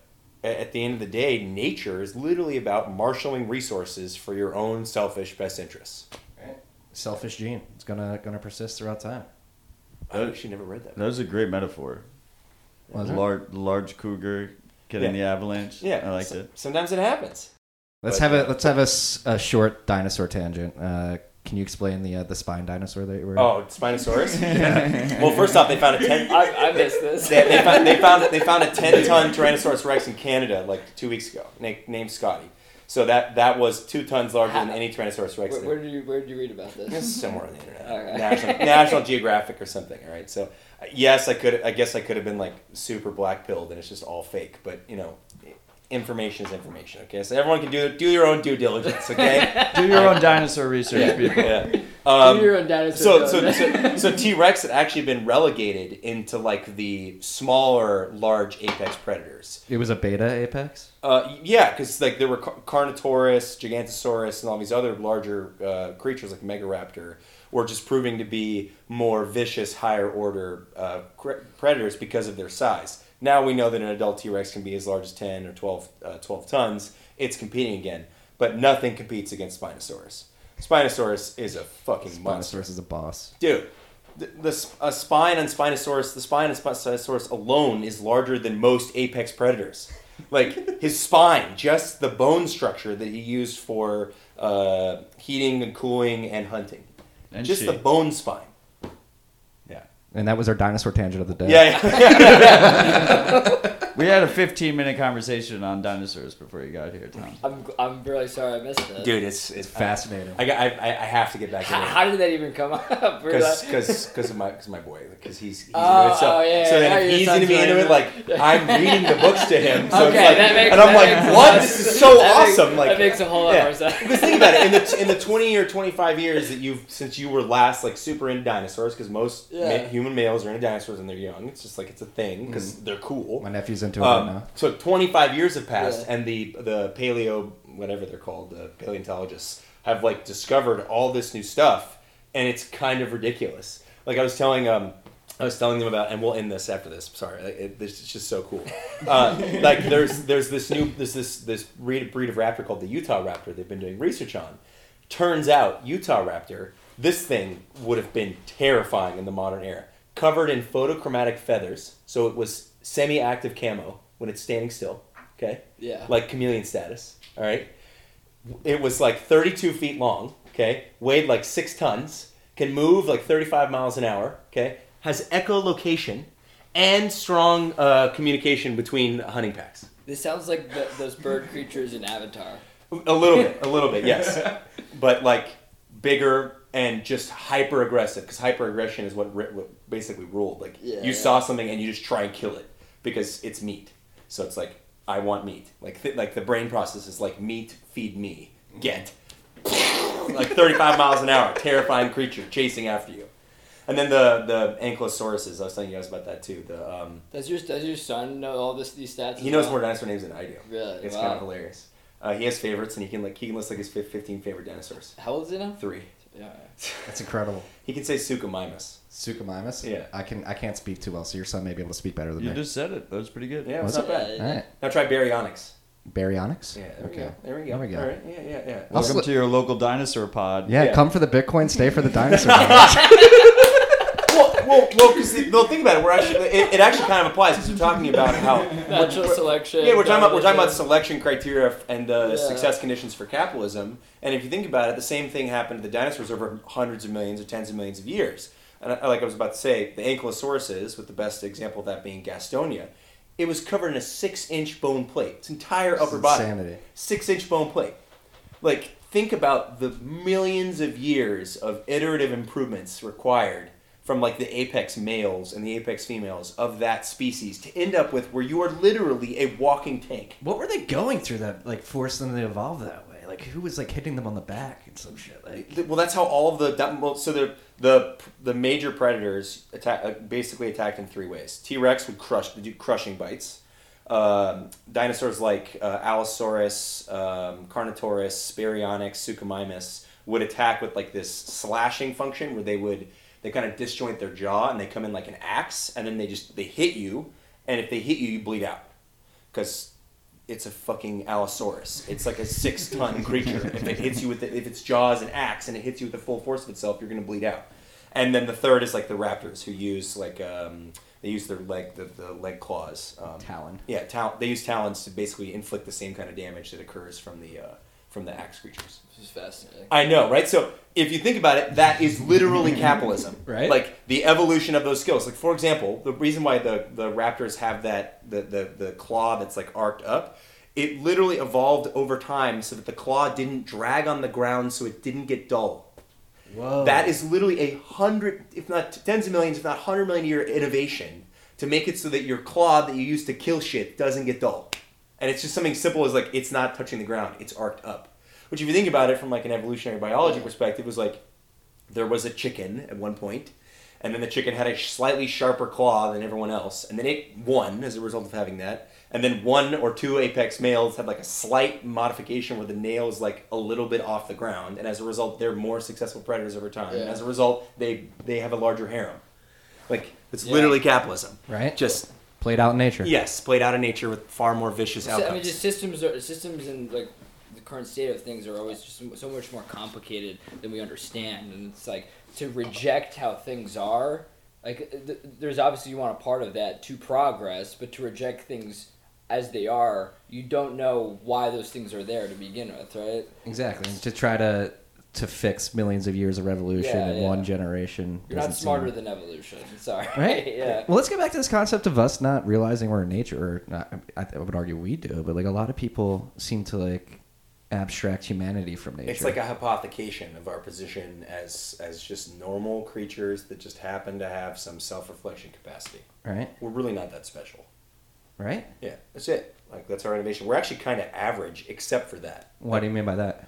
at the end of the day, nature is literally about marshaling resources for your own selfish best interests. Selfish gene. It's gonna gonna persist throughout time. I actually never read that. that was a great metaphor. Was it? large, large cougar getting Yeah. the avalanche. Yeah, I liked so- it. Sometimes it happens. Let's But, have a let's have a short dinosaur tangent. Uh, can you explain the uh, the spine dinosaur that you were? Oh, Spinosaurus. Well, first off, they found a ten. I, I missed this. they, they, found, they found they found a ten ton Tyrannosaurus Rex in Canada like two weeks ago, na- named Scotty. So that that was two tons larger than any Tyrannosaurus Rex. where, where did you where did you read about It's this? somewhere on the internet, Okay. National, National Geographic or something. All right, so uh, yes, I could. I guess I could have been like super black pilled, and it's just all fake. But you know, information is information. Okay, so everyone can do do your own due diligence. Okay. Do your own dinosaur research, yeah. people. yeah. Um, Do your own dinosaur so, so, so, so T Rex had actually been relegated into like the smaller, large apex predators. It was a beta apex. Uh, yeah, because like there were Car- Carnotaurus, Gigantosaurus, and all these other larger uh, creatures like Megaraptor were just proving to be more vicious, higher order uh, cre- predators because of their size. Now we know that an adult T Rex can be as large as 10 or 12, uh, 12 tons. It's competing again, but nothing competes against Spinosaurus. Spinosaurus is a fucking monster. Spinosaurus is a boss. Dude, the, the a spine on Spinosaurus, the spine on Spinosaurus alone is larger than most apex predators. Like his spine, just the bone structure that he used for uh, heating and cooling and hunting, And just she. the bone spine. Yeah. And that was our dinosaur tangent of the day. Yeah. yeah. We had a 15 minute conversation on dinosaurs before you got here, Tom. I'm I'm really sorry I missed that. Dude, it's it's uh, Fascinating. I, I, I I have to get back How, to it. how did that even come up? Because because because of my because my boy because he's, he's Oh, into it. So, oh, yeah, so then yeah, he's gonna son's be into it, like I'm reading the books to him. So okay, like, that makes and I'm that like, makes what? sense. This is so That makes- awesome. like that makes a whole lot yeah. more sense. Because think about it in the in the 20 or 25 years that you've since you were last like super into dinosaurs because most Yeah. ma- human males are into dinosaurs and they're young. It's just like it's a thing because mm. they're cool. My nephew's into it right Um, now. so 25 years have passed, Yeah. and the the paleo whatever they're called, the paleontologists have like discovered all this new stuff, and it's kind of ridiculous. Like I was telling um. I was telling them about, and we'll end this after this. Sorry, like, it, this is just so cool. Uh, like, there's there's this new there's this this breed breed of raptor called the Utah raptor. They've been doing research on. Turns out, Utah raptor, this thing would have been terrifying in the modern era. Covered in photochromatic feathers, so it was semi-active camo when it's standing still. Okay, yeah. like chameleon status. All right. It was like 32 feet long. Okay, weighed like six tons. Can move like 35 miles an hour. Okay, has echolocation and strong uh, communication between hunting packs. This sounds like the, those bird creatures in Avatar. A little bit, a little bit, yes. But like bigger and just hyper aggressive because hyper aggression is what, ri- what basically ruled. Like Yeah, you yeah. saw something and you just try and kill it because it's meat. So it's like I want meat. Like th- like the brain process is like meat, feed me, get. like 35 miles an hour, terrifying creature chasing after you. And then the the ankylosauruses. I was telling you guys about that too. The um, Does your does your son know all this these stats? he knows well? more dinosaur names than I do. Really? It's Wow. kind of hilarious. Uh, he has favorites, and he can like he can list like his 15 favorite dinosaurs. How old is he now? Three. Yeah. That's incredible. He can say Suchomimus. Suchomimus? Yeah. I can I can't speak too well, so your son may be able to speak better than me. You me. just said it. That was pretty good. Yeah, Was it's not it? bad. All right. Now try Baryonyx. Baryonyx? Yeah, there we okay. go. There we go. There we go. All right. Yeah, yeah, yeah. I'll Welcome sli- to your local dinosaur pod. Yeah, Yeah. come for the Bitcoin, stay for the dinosaur. well, well, well, because they'll think about it. We're actually it, it actually kind of applies because we're talking about how Natural selection. Yeah, we're talking about we're talking about selection criteria and uh, Yeah. success conditions for capitalism. And if you think about it, the same thing happened to the dinosaurs over hundreds of millions or tens of millions of years. And I, like I was about to say, the ankylosauruses, with the best example of that being Gastonia, it was covered in a six-inch bone plate. Its entire upper body, Insanity. six-inch bone plate. Like think about the millions of years of iterative improvements required from like the apex males and the apex females of that species to end up with where you are literally a walking tank. What were they going through that like forced them to evolve that way? Like who was like hitting them on the back and some shit? Like Well, that's how all of the that, well, so the the the major predators attack uh, basically attacked in three ways. T Rex would crush do crushing bites. Um, dinosaurs like uh, Allosaurus, um, Carnotaurus, Baryonyx, Suchomimus would attack with like this slashing function where they would they kind of disjoint their jaw and they come in like an axe and then they just they hit you and if they hit you you bleed out because it's a fucking Allosaurus. It's like a six ton creature. If it hits you with the, if its jaws is an axe and it hits you with the full force of itself, you're gonna bleed out. And then the third is like the raptors who use like um, they use their leg the, the leg claws. Um, Talon. Yeah, tal- they use talons to basically inflict the same kind of damage that occurs from the uh, from the axe creatures. This is fascinating. I know, right? So if you think about it, that is literally capitalism, Right. Like the evolution of those skills. Like for example, the reason why the, the raptors have that the, the the claw that's like arced up, it literally evolved over time so that the claw didn't drag on the ground, so it didn't get dull. Whoa. That is literally a hundred, if not tens of millions, if not hundred million year innovation to make it so that your claw that you use to kill shit doesn't get dull. And it's just something simple as like it's not touching the ground; it's arced up. Which, if you think about it from like an evolutionary biology perspective, was like there was a chicken at one point, and then the chicken had a slightly sharper claw than everyone else, and then it won as a result of having that. And then one or two apex males had like a slight modification where the nail is like a little bit off the ground, and as a result, they're more successful predators over time. And as a result, they they have a larger harem. Like it's Yeah. literally capitalism, right? Just played out in nature. yes, played out in nature with far more vicious So, outcomes. I mean, just systems are systems and like the current state of things are always just so- much more complicated than we understand, and it's like to reject how things are. Like, th- there's obviously you want a part of that to progress, but to reject things as they are, you don't know why those things are there to begin with, right? Exactly. To try to to fix millions of years of revolution Yeah, in yeah. one generation. You're not smarter seem- than evolution. Sorry. Right? yeah. Well, let's get back to this concept of us not realizing we're in nature. Or not, I, I would argue we do, but like a lot of people seem to like abstract humanity from nature. It's like a hypothecation of our position as as just normal creatures that just happen to have some self reflection capacity. right, We're really not that special. right. Yeah, that's it. Like that's our innovation. We're actually kind of average, except for that. What do you mean by that?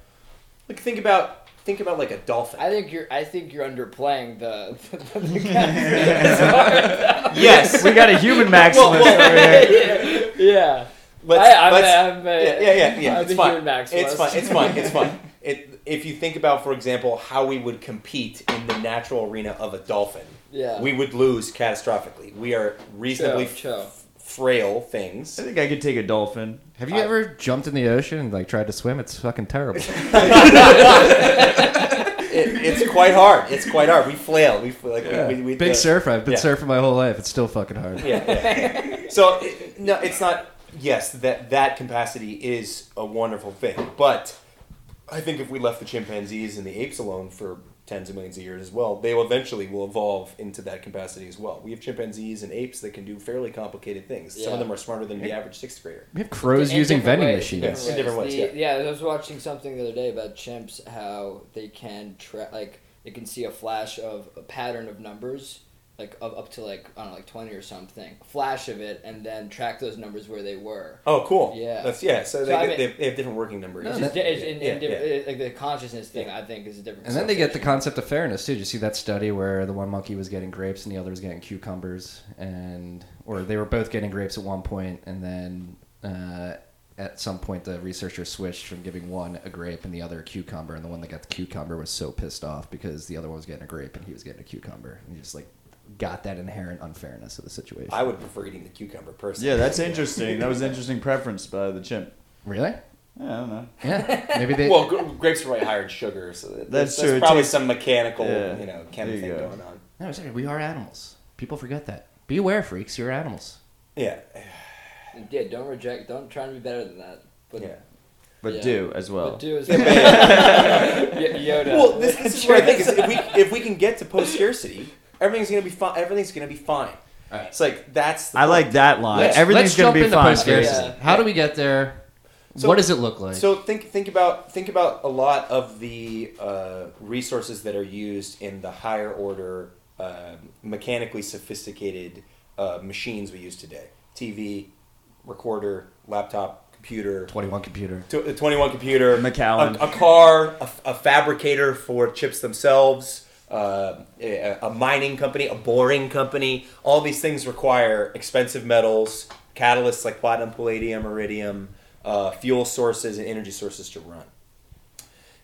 Like think about think about like a dolphin. I think you're. I think you're underplaying the. the, the yes, we got a human maximalist over here. yeah. Let's, I- I'm let's- a- I'm a- yeah, yeah, yeah, yeah. I'm It's a fine. human maximalist. It's fine. It's fine. It's fine. It, if you think about, for example, how we would compete in the natural arena of a dolphin, Yeah. we would lose catastrophically. We are reasonably Chill, chill. f- frail things. I think I could take a dolphin. Have you I- ever jumped in the ocean and like tried to swim? It's fucking terrible. It, it's quite hard. It's quite hard. We flail. We fl- like we, we, we Big uh, surfer. I've been yeah. surfing my whole life. It's still fucking hard. Yeah, yeah. so it, no, it's not. Yes, that that capacity is a wonderful thing, but I think if we left the chimpanzees and the apes alone for tens of millions of years as well, they will eventually will evolve into that capacity as well. We have chimpanzees and apes that can do fairly complicated things. Some of them are smarter than the average sixth grader. We have crows In using vending ways, in machines. Yeah. In different ways, The- yeah. I was watching something the other day about chimps, how they can track, like, they can see a flash of a pattern of numbers, like up, up to like I don't know, like twenty or something, flash of it, and then track those numbers where they were. Oh, cool. Yeah. That's yeah. So, So they, I get- mean- they, they have different working numbers. No, It's just, it's, in, yeah, in yeah. different, like the consciousness thing, I think is a different. And then they get the concept of fairness too. Did you see that study where the one monkey was getting grapes and the other was getting cucumbers, and or they were both getting grapes at one point, and then uh, at some point the researcher switched from giving one a grape and the other a cucumber, and the one that got the cucumber was so pissed off because the other one was getting a grape and he was getting a cucumber, and he just like got that inherent unfairness of the situation. I would prefer eating the cucumber personally. Yeah, that's interesting. That was an interesting preference by the chimp. really. Yeah, I don't know. Yeah, maybe they. Well, gr- grapes are probably higher in sugar, so that- That's that's, true. It probably tastes- some mechanical, Yeah. you know, chem There thing go. going on. no, sorry, we are animals. People forget that. Be aware, freaks. You're animals. Yeah, Yeah, don't reject. Don't try to be better than that. But yeah. But Yeah. do as well. but do as Y- Yoda. Well, this, this is what I think is if we if we can get to post scarcity, everything's gonna be fine. Everything's gonna be fine. Alright. It's like that's. The I point. like that line. Let's, Everything's let's gonna jump be into fine. post-scarcity. Yeah. How do we get there? So- what does it look like? So think think about think about a lot of the uh, resources that are used in the higher order, uh, mechanically sophisticated uh, machines we use today: TV, recorder, laptop, computer, 21 computer. tw- 21 computer, Macallan. a, a car, a, a fabricator for chips themselves, uh, a, mining company, a boring company. All these things require expensive metals, catalysts like platinum, palladium, iridium, uh, fuel sources, and energy sources to run.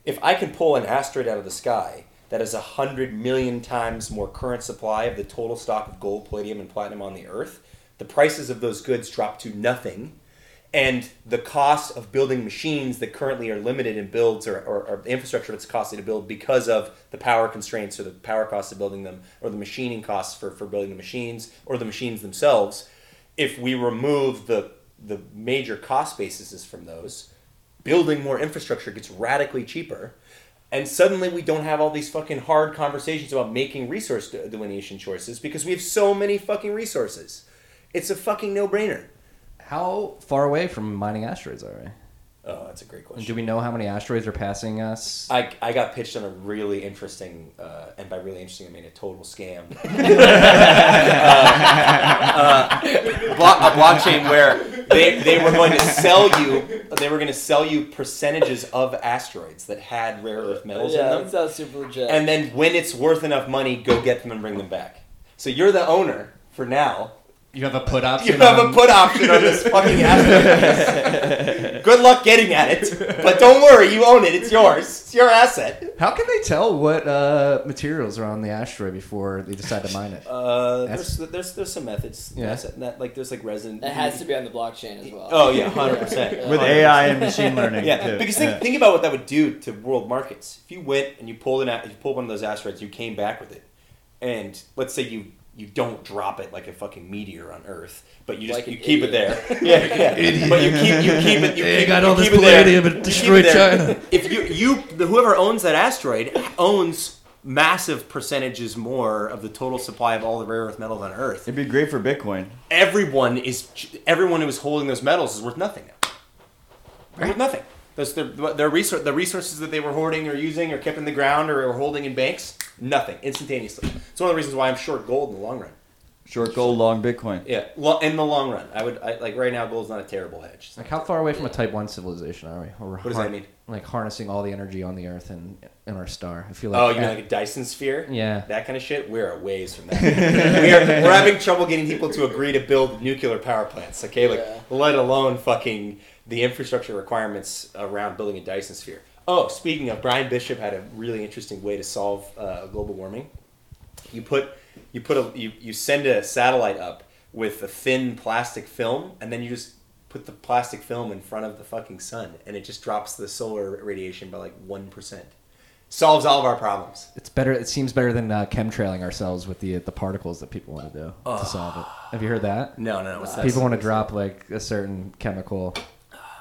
If I can pull an asteroid out of the sky that a hundred million times more current supply of the total stock of gold, palladium, and platinum on the Earth, the prices of those goods drop to nothing and the cost of building machines that currently are limited in builds or, or, or infrastructure that's costly to build because of the power constraints or the power costs of building them or the machining costs for, for building the machines or the machines themselves if we remove the the major cost bases from those building more infrastructure gets radically cheaper. And suddenly we don't have all these fucking hard conversations about making resource delineation choices because we have so many fucking resources. It's a fucking no-brainer How far away from mining asteroids are we? oh that's a great question Do we know how many asteroids are passing us? I, I got pitched on a really interesting, uh, and by really interesting I mean a total scam, uh, uh, blo- a blockchain where they, they were going to sell you they were going to sell you percentages of asteroids that had rare earth metals yeah, in that them, sounds super legit. and then when it's worth enough money, go get them and bring them back. So you're the owner for now. You have a put option. You option. have a put option on this fucking asteroid. Good luck getting at it, but don't worry, you own it. It's yours. It's your asset. How can they tell what uh, materials are on the asteroid before they decide to mine it? Uh, That's- there's, there's there's some methods. Yeah. That, like there's like resin. it has to be on the blockchain as well. Oh yeah, hundred percent. With AI and machine learning. Yeah, too. because think, Yeah. think about what that would do to world markets. If you went and you pulled an, a- if you pulled one of those asteroids, you came back with it, and let's say you you don't drop it like a fucking meteor on Earth, but you just Like you an keep it there. yeah, yeah. But you keep you keep it. You Hey, keep, got you all this keep it there. palladium and You destroyed it there. China. If you you whoever owns that asteroid owns massive percentages more of the total supply of all the rare earth metals on Earth. It'd be great for Bitcoin. Everyone is everyone who is holding those metals is worth nothing now. They're worth nothing. Those their, their resor- the resources that they were hoarding or using or kept in the ground or were holding in banks, nothing instantaneously. It's one of the reasons why I'm short gold in the long run. Short gold, long Bitcoin. Yeah, well, in the long run, I would I, like right now. Gold's not a terrible hedge. Like, how far away from a Type One civilization are we? Or we're What does that mean? Like harnessing all the energy on the Earth and in our star. I feel oh, like. Oh, you mean like a Dyson sphere? Yeah. That kind of shit? We're a ways from that. we are, we're having trouble getting people to agree to build nuclear power plants, okay? Like, Yeah. let alone fucking the infrastructure requirements around building a Dyson sphere. Oh, speaking of, Bryan Bishop had a really interesting way to solve uh, global warming. You put, you put a, you, you send a satellite up with a thin plastic film, and then you just put the plastic film in front of the fucking sun, and it just drops the solar radiation by like 1%. Solves all of our problems. It's better. It seems better than uh, chemtrailing ourselves with the the particles that people want to do to solve it. Have you heard that? No, no, no. What's that? People want to drop like a certain chemical,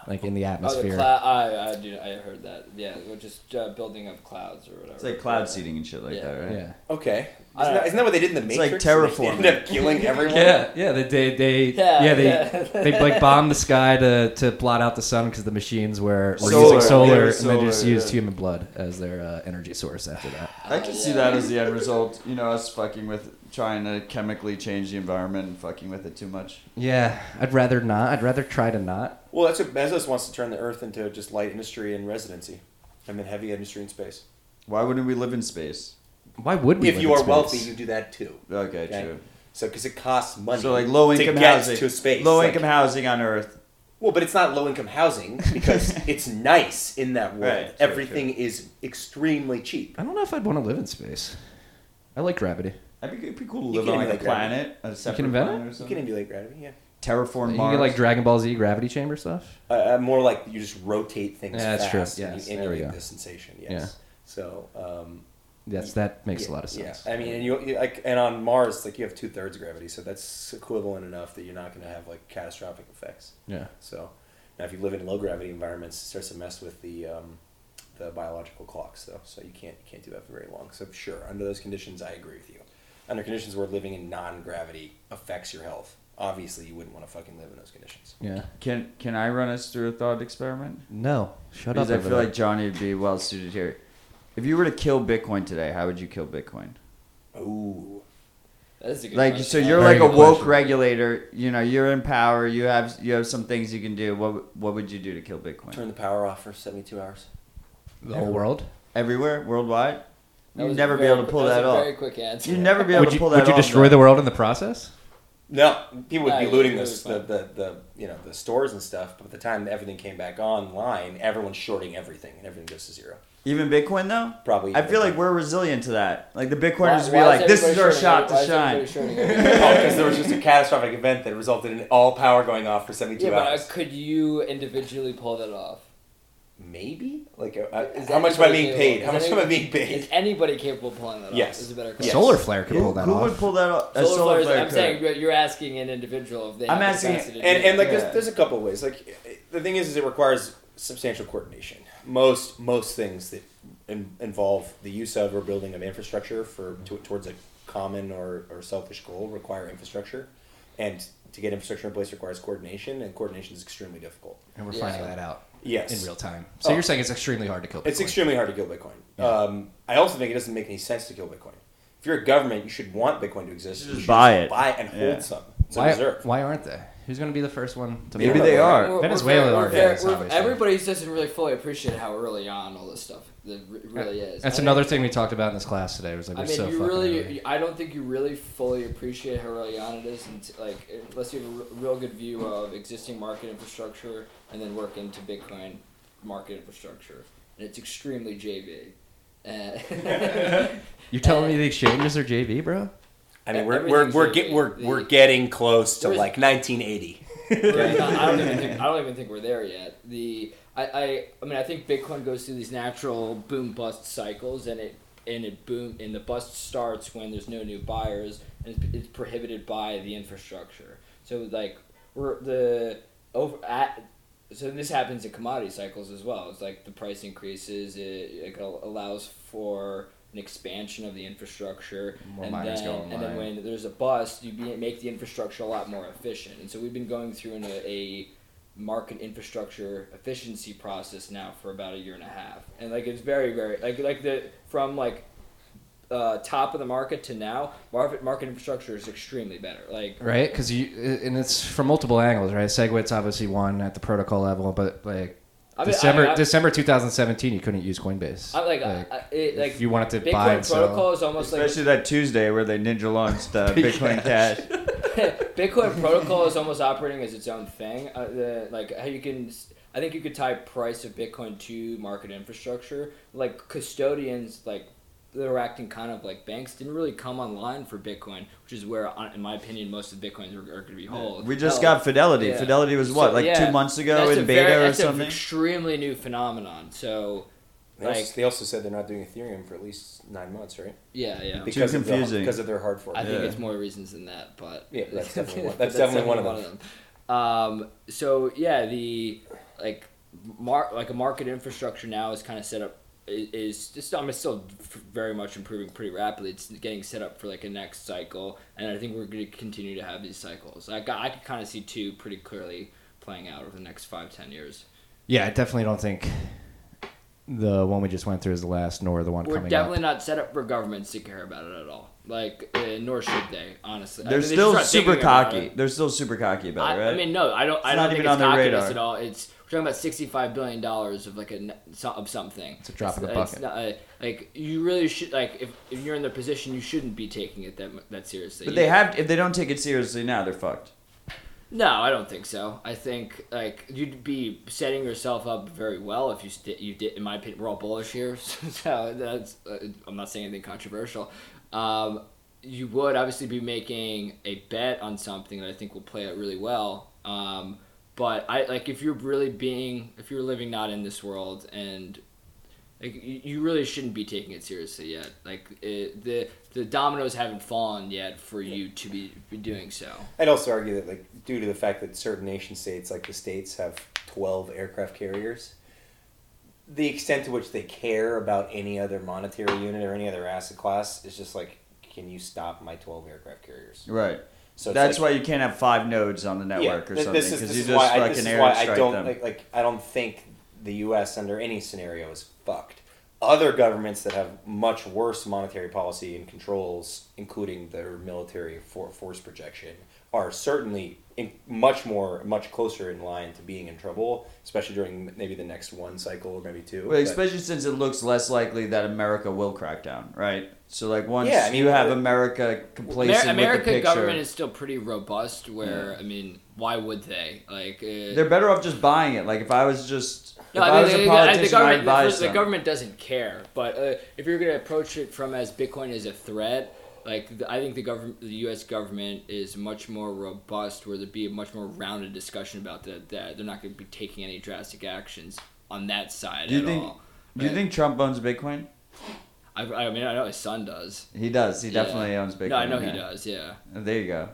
like in the Oh, the atmosphere. I, I do. I heard that. Yeah, we're just uh, building up clouds or whatever. It's like cloud seeding and shit like Yeah. that, right? yeah. Okay. Isn't that, isn't that what they did in the It's like terraforming. They ended up killing everyone. Yeah, yeah. They they they yeah, Yeah, they yeah. they like bombed the sky to, to blot out the sun because the machines were, were Solar, using solar, yeah, and they just used yeah. human blood as their uh, energy source after that. I can see that as the end result. You know, us fucking with trying to chemically change the environment and fucking with it too much. Yeah, I'd rather not. I'd rather try to not. Well, that's what Bezos wants to turn the Earth into just light industry and residency, and then heavy industry and space. Why wouldn't we live in space? Why would we? if live you in are space? wealthy, you do that too. Okay, Okay. true. So, because it costs money. So like low income housing, to space. low Like- income housing on Earth. Well, but it's not low income housing because it's nice in that world. Right, true, Everything is extremely cheap. I don't know if I'd want to live in space. I like gravity. That'd be, it'd be cool to live can on like a emulate gravity. planet, a separate invent planet it? or You something. can emulate gravity, yeah. Terraform You Mars. get like Dragon Ball Z gravity chamber stuff. Uh, uh, more like you just rotate things Yeah, that's true. fast and Yes, you there we emulate go. the sensation. Yes. Yeah. So, um, Yes, that makes yeah, a lot of sense. Yeah, I mean, and you, you like, and on Mars, like you have two thirds gravity, so that's equivalent enough that you're not going to have like catastrophic effects. Yeah. So, now if you live in low gravity environments, it starts to mess with the um, the biological clocks, though. So you can't you can't do that for very long. So sure, under those conditions, I agree with you. Under conditions where living in non gravity affects your health, obviously you wouldn't want to fucking live in those conditions. Yeah. Can can I run us through a thought experiment? No. Shut because up. Because I feel there. like Johnny would be well suited here. If you were to kill Bitcoin today, how would you kill Bitcoin? Ooh. That is a good Like question. so, you're Very like a woke question. regulator. You know, you're in power. You have you have some things you can do. What what would you do to kill Bitcoin? Turn the power off for seventy two hours. the whole world. Everywhere, worldwide. That You'd never be able to pull that was off. Very quick answer. You'd never be able Would to you pull that off. would you off. destroy though. the world in the process? No, people would Yeah, be looting yeah, this, the, the, the you know the stores and stuff. But by the time everything came back online, everyone's shorting everything, and everything goes to zero. Even Bitcoin though. Probably. I feel like we're resilient to that. Like the Why- Bitcoiners would be like, "This is our shot it? to Why shine." everybody shorting it? because there was just a catastrophic event that resulted in all power going off for seventy two yeah, but uh, hours. could you individually pull that off? Maybe like uh, how much am I being paid? How much am I being paid? Is anybody capable of pulling that Yes. off? Is a better Yes. question. Solar flare could Who, pull that who off. Who would pull that off? A Solar, solar flares, flare I'm could. saying you're- you're asking an individual if they I'm have asking- capacity to and do and like. Yeah. there's, there's a couple of ways. Like the thing is, is it requires substantial coordination. Most most things that in, involve the use of or building of infrastructure for to, towards a common or, or selfish goal require infrastructure, and to get infrastructure in place requires coordination, and coordination is extremely difficult. And we're Yeah. finding that out Yes, in real time. So Oh. you're saying it's extremely hard to kill. Bitcoin. It's extremely hard to kill Bitcoin. Yeah. Um, I also think it doesn't make any sense to kill Bitcoin. If you're a government, you should want Bitcoin to exist. You You should buy it. buy it and hold Yeah. some. It's a Why, reserve. why aren't they? Who's going to be the first one to Maybe they it? are. We're- we're Venezuela very- are we're very- we're- obviously. Everybody doesn't really fully appreciate how early on all this stuff that really is. That's I another think- thing we talked about in this class today. Was like I mean, so you really, early. I don't think you really fully appreciate how early on it is, and like unless you have a real good view of existing market infrastructure and then work into Bitcoin market infrastructure, and it's extremely JV. Uh, You're telling me the exchanges are JV, bro? I mean, we're we're we're, get, we're, The- we're getting close to like 1980. We're I don't even think I don't even think we're there yet. The I, I I mean I think Bitcoin goes through these natural boom bust cycles, and it and it boom and the bust starts when there's no new buyers and it's, it's prohibited by the infrastructure. So like we're the over at so this happens in commodity cycles as well. It's like the price increases. It, it allows for an expansion of the infrastructure, More and miners then and then when there's a bust, you be, make the infrastructure a lot more efficient. And so we've been going through in a, a market infrastructure efficiency process now for about a year and a half, and like it's very very like like the from like. Uh, top of the market to now, market market infrastructure is extremely better. Like right? Because you and it's from multiple angles, right? Segwit's obviously one at the protocol level, but like I mean, December I, I, December 2017, you couldn't use Coinbase. I, like, I, I, it, like if you wanted to Bitcoin buy and sell. protocol is almost like Especially that Tuesday where they ninja launched uh, Bitcoin Cash. Bitcoin protocol is almost operating as its own thing. Uh, the, like how you can, I think you could tie price of Bitcoin to market infrastructure. Like custodians, like they're acting kind of like banks, didn't really come online for Bitcoin, which is where, uh, in my opinion, most of the bitcoins are, are going to be held. We just Held. got Fidelity. Yeah. Fidelity was what, So, like yeah, two months ago That's in beta very- or that's an something? extremely new phenomenon. So, They, also, Like- they also said they're not doing Ethereum for at least nine months, right? yeah, yeah. Because of confusing. their, because of their hard fork. I think it's more reasons than that, but Yeah, that's definitely one- but that's definitely one of them. Um, so yeah, the like mar- like a market infrastructure now is kind of set up i- is just I mean, it's still very much improving pretty rapidly. It's getting set up for like a next cycle, and I think we're going to continue to have these cycles. I got, I could kind of see two pretty clearly playing out over the next five ten years. Yeah, I definitely don't think the one we just went through is the last, nor the one We're coming definitely up. not set up for governments to care about it at all. Like, uh, nor should they. Honestly, They're mean, still just aren't super cocky. They're still super cocky about I, it, right? I mean, no, I don't. I don't not think even it's on cockiness radar. at all. It's we're talking about sixty-five billion dollars of like a of something. It's a drop in the it's bucket. not, uh, like you really should like if, if you're in their position, you shouldn't be taking it that that seriously. but they have. If they don't take it seriously now, they're fucked. No, I don't think so. I think like you'd be setting yourself up very well if you st- you did. In my opinion, we're all bullish here, so that's. Uh, I'm not saying anything controversial. Um, you would obviously be making a bet on something that I think will play out really well. Um, but I like if you're really being if you're living not in this world and like you you really shouldn't be taking it seriously yet. Like it, the the dominoes haven't fallen yet for you to be, be doing so. I'd also argue that, like, due to the fact that certain nation states, like the states, have twelve aircraft carriers, the extent to which they care about any other monetary unit or any other asset class is just like, can you stop my twelve aircraft carriers? Right. So That's like, why you can't have five nodes on the network or something because you just why I, fucking this I don't them. like, like. I don't think the U.S. under any scenario is fucked. Other governments that have much worse monetary policy and controls, including their military for, force projection, are certainly in, much more, much closer in line to being in trouble, especially during maybe the next one cycle or maybe two. Well, But- especially since it looks less likely that America will crack down, right? So like once Yeah, I mean, you have uh, America complacent Amer- American with the picture, government is still pretty robust. Where I mean, why would they? Like, uh, they're better off just buying it. Like if I was just if no, I, I mean, was the, a the- the government, I'd buy the, the government doesn't care. But uh, if you're going to approach it from as Bitcoin is a threat, like I think the government, the U.S. government is much more robust, where there'd be a much more rounded discussion about that. That they're not going to be taking any drastic actions on that side Do you at think- all. Do you think Trump owns Bitcoin? I, I mean, I know his son does. He does. He Yeah. definitely owns Bitcoin. no, I know yeah. he does. Yeah. There you go.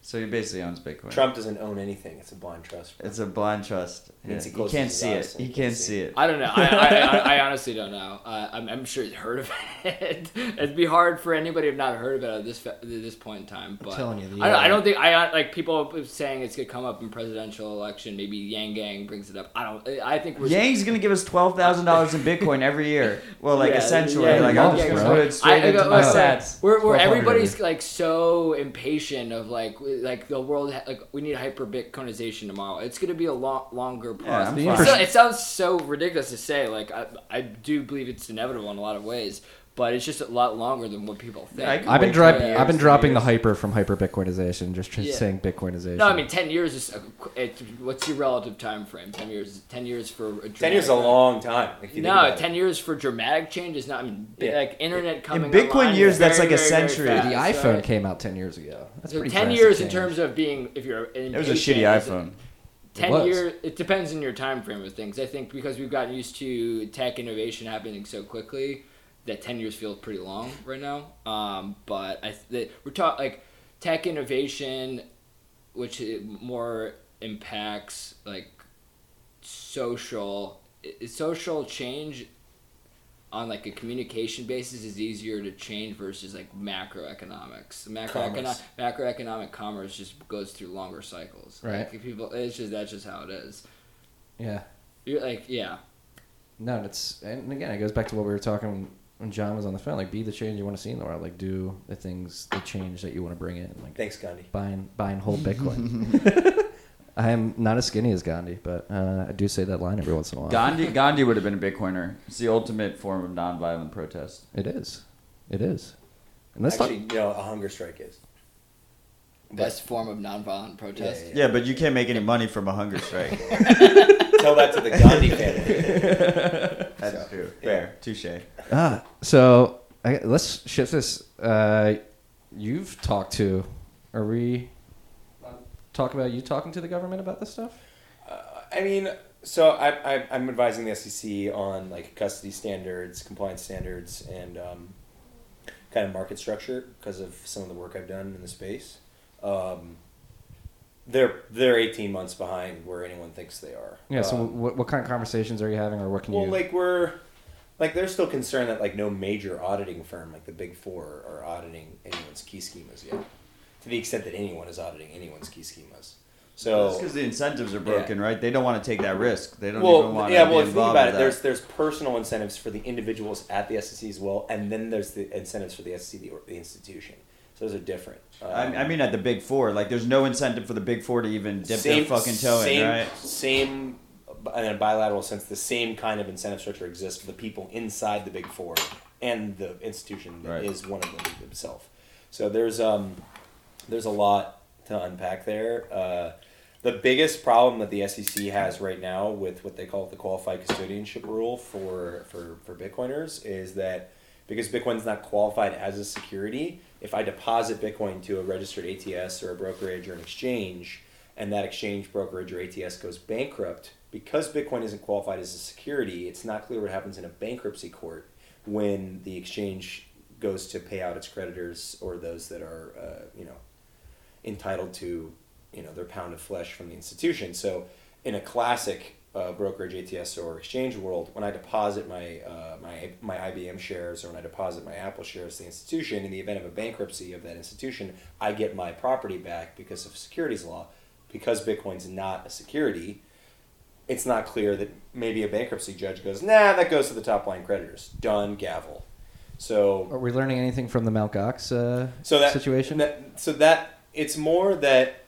So he basically owns Bitcoin. Trump doesn't own anything. It's a blind trust. It's a blind trust. Yeah. Means he He, can't see it. and He he can't can't see see it. I don't know. I, I, I, I honestly don't know. Uh, I'm, I'm sure he's heard of it. It'd be hard for anybody who've not heard about it at this at this point in time. But telling you, the, I, don't, I uh, don't think I like people saying it's gonna come up in presidential election. Maybe Yang Gang brings it up. I don't. I think we're Yang's gonna give us twelve thousand dollars in Bitcoin every year. Well, like Yeah, essentially, yeah, like I'm just yeah, gonna put it straight I- I into go- my uh, sats. We're, we're 1200 everybody's like so impatient of like like the world like we need hyper Bitcoinization tomorrow. It's gonna be a long longer process. It so- it sounds so ridiculous to say. Like I, I do believe it's inevitable in a lot of ways, but it's just a lot longer than what people think. Yeah, I can I've been dropping. I've been years, dropping the hyper from hyper Bitcoinization, just Yeah. saying Bitcoinization. No, I mean ten years is a, qu- it, what's your relative time frame? Ten years. Ten years for a Ten years is a long time. If you think No, about it. ten years for dramatic change is not. I mean, Yeah. like internet coming. In Bitcoin online is years, that's like a very, very century. fast, the right? iPhone came out ten years ago. That's So pretty. ten drastic years in terms of being if you're. It was a shitty iPhone. Ten was. years. It depends on your time frame of things. I think because we've gotten used to tech innovation happening so quickly, that ten years feels pretty long right now. Um, but I th- we're talking like tech innovation, which more impacts like social social change on like a communication basis is easier to change versus like macroeconomics. Macroeconomic Commerce. macroeconomic commerce just goes through longer cycles. Right. Like, people, it's just that's just how it is. Yeah. You're like, yeah, No, it's and again, it goes back to what we were talking when John was on the phone. Like, be the change you want to see in the world. Like, do the things, the change that you want to bring in. Like, Thanks, Gandhi. buying buying whole Bitcoin. I am not as skinny as Gandhi, but uh, I do say that line every once in a while. Gandhi Gandhi would have been a Bitcoiner. It's the ultimate form of nonviolent protest. It is, it is. And let's Actually, talk. you know, a hunger strike is. best form of nonviolent protest. Yeah, Yeah, but you can't make any money from a hunger strike. Tell that to the Gandhi family. That's So, true. yeah. Fair. Touche. Ah, so I, let's shift this. Uh, you've talked to. Are we? Talk about you talking to the government about this stuff. Uh, I mean, so I, I, I'm advising the SEC on like custody standards, compliance standards, and um, kind of market structure because of some of the work I've done in the space. Um, they're they're 18 months behind where anyone thinks they are. Yeah. So, Um, what, what kind of conversations are you having, or what can well, you? Well, like we're like they're still concerned that like no major auditing firm like the big four are auditing anyone's key schemas yet, to the extent that anyone is auditing anyone's key schemas. So because the incentives are broken, right? They don't want to take that risk. They don't well, even want yeah. to yeah Well, if you think about it, there's there's personal incentives for the individuals at the SEC as well, and then there's the incentives for the SEC, the, or the institution. So those are different. Um, I, I mean, at the big four, like, there's no incentive for the big four to even dip same, their fucking toe same, in, right? Same, in a bilateral sense, the same kind of incentive structure exists for the people inside the big four and the institution that is Right. one of them itself. So there's um, there's a lot to unpack there. Uh, the biggest problem that the SEC has right now with what they call the qualified custodianship rule for, for, for Bitcoiners is that because Bitcoin's not qualified as a security, if I deposit Bitcoin to a registered ATS or a brokerage or an exchange, and that exchange, brokerage, or ATS goes bankrupt, because Bitcoin isn't qualified as a security, it's not clear what happens in a bankruptcy court when the exchange goes to pay out its creditors or those that are, uh, you know, entitled to, you know, their pound of flesh from the institution. So, in a classic uh, brokerage, ATS, or exchange world, when I deposit my uh, my my IBM shares or when I deposit my Apple shares to the institution, in the event of a bankruptcy of that institution, I get my property back because of securities law. Because Bitcoin's not a security, it's not clear that maybe a bankruptcy judge goes, nah, that goes to the top line creditors. Done, gavel. So Are we learning anything from the Mt. Gox uh, so that situation? that- so that it's more that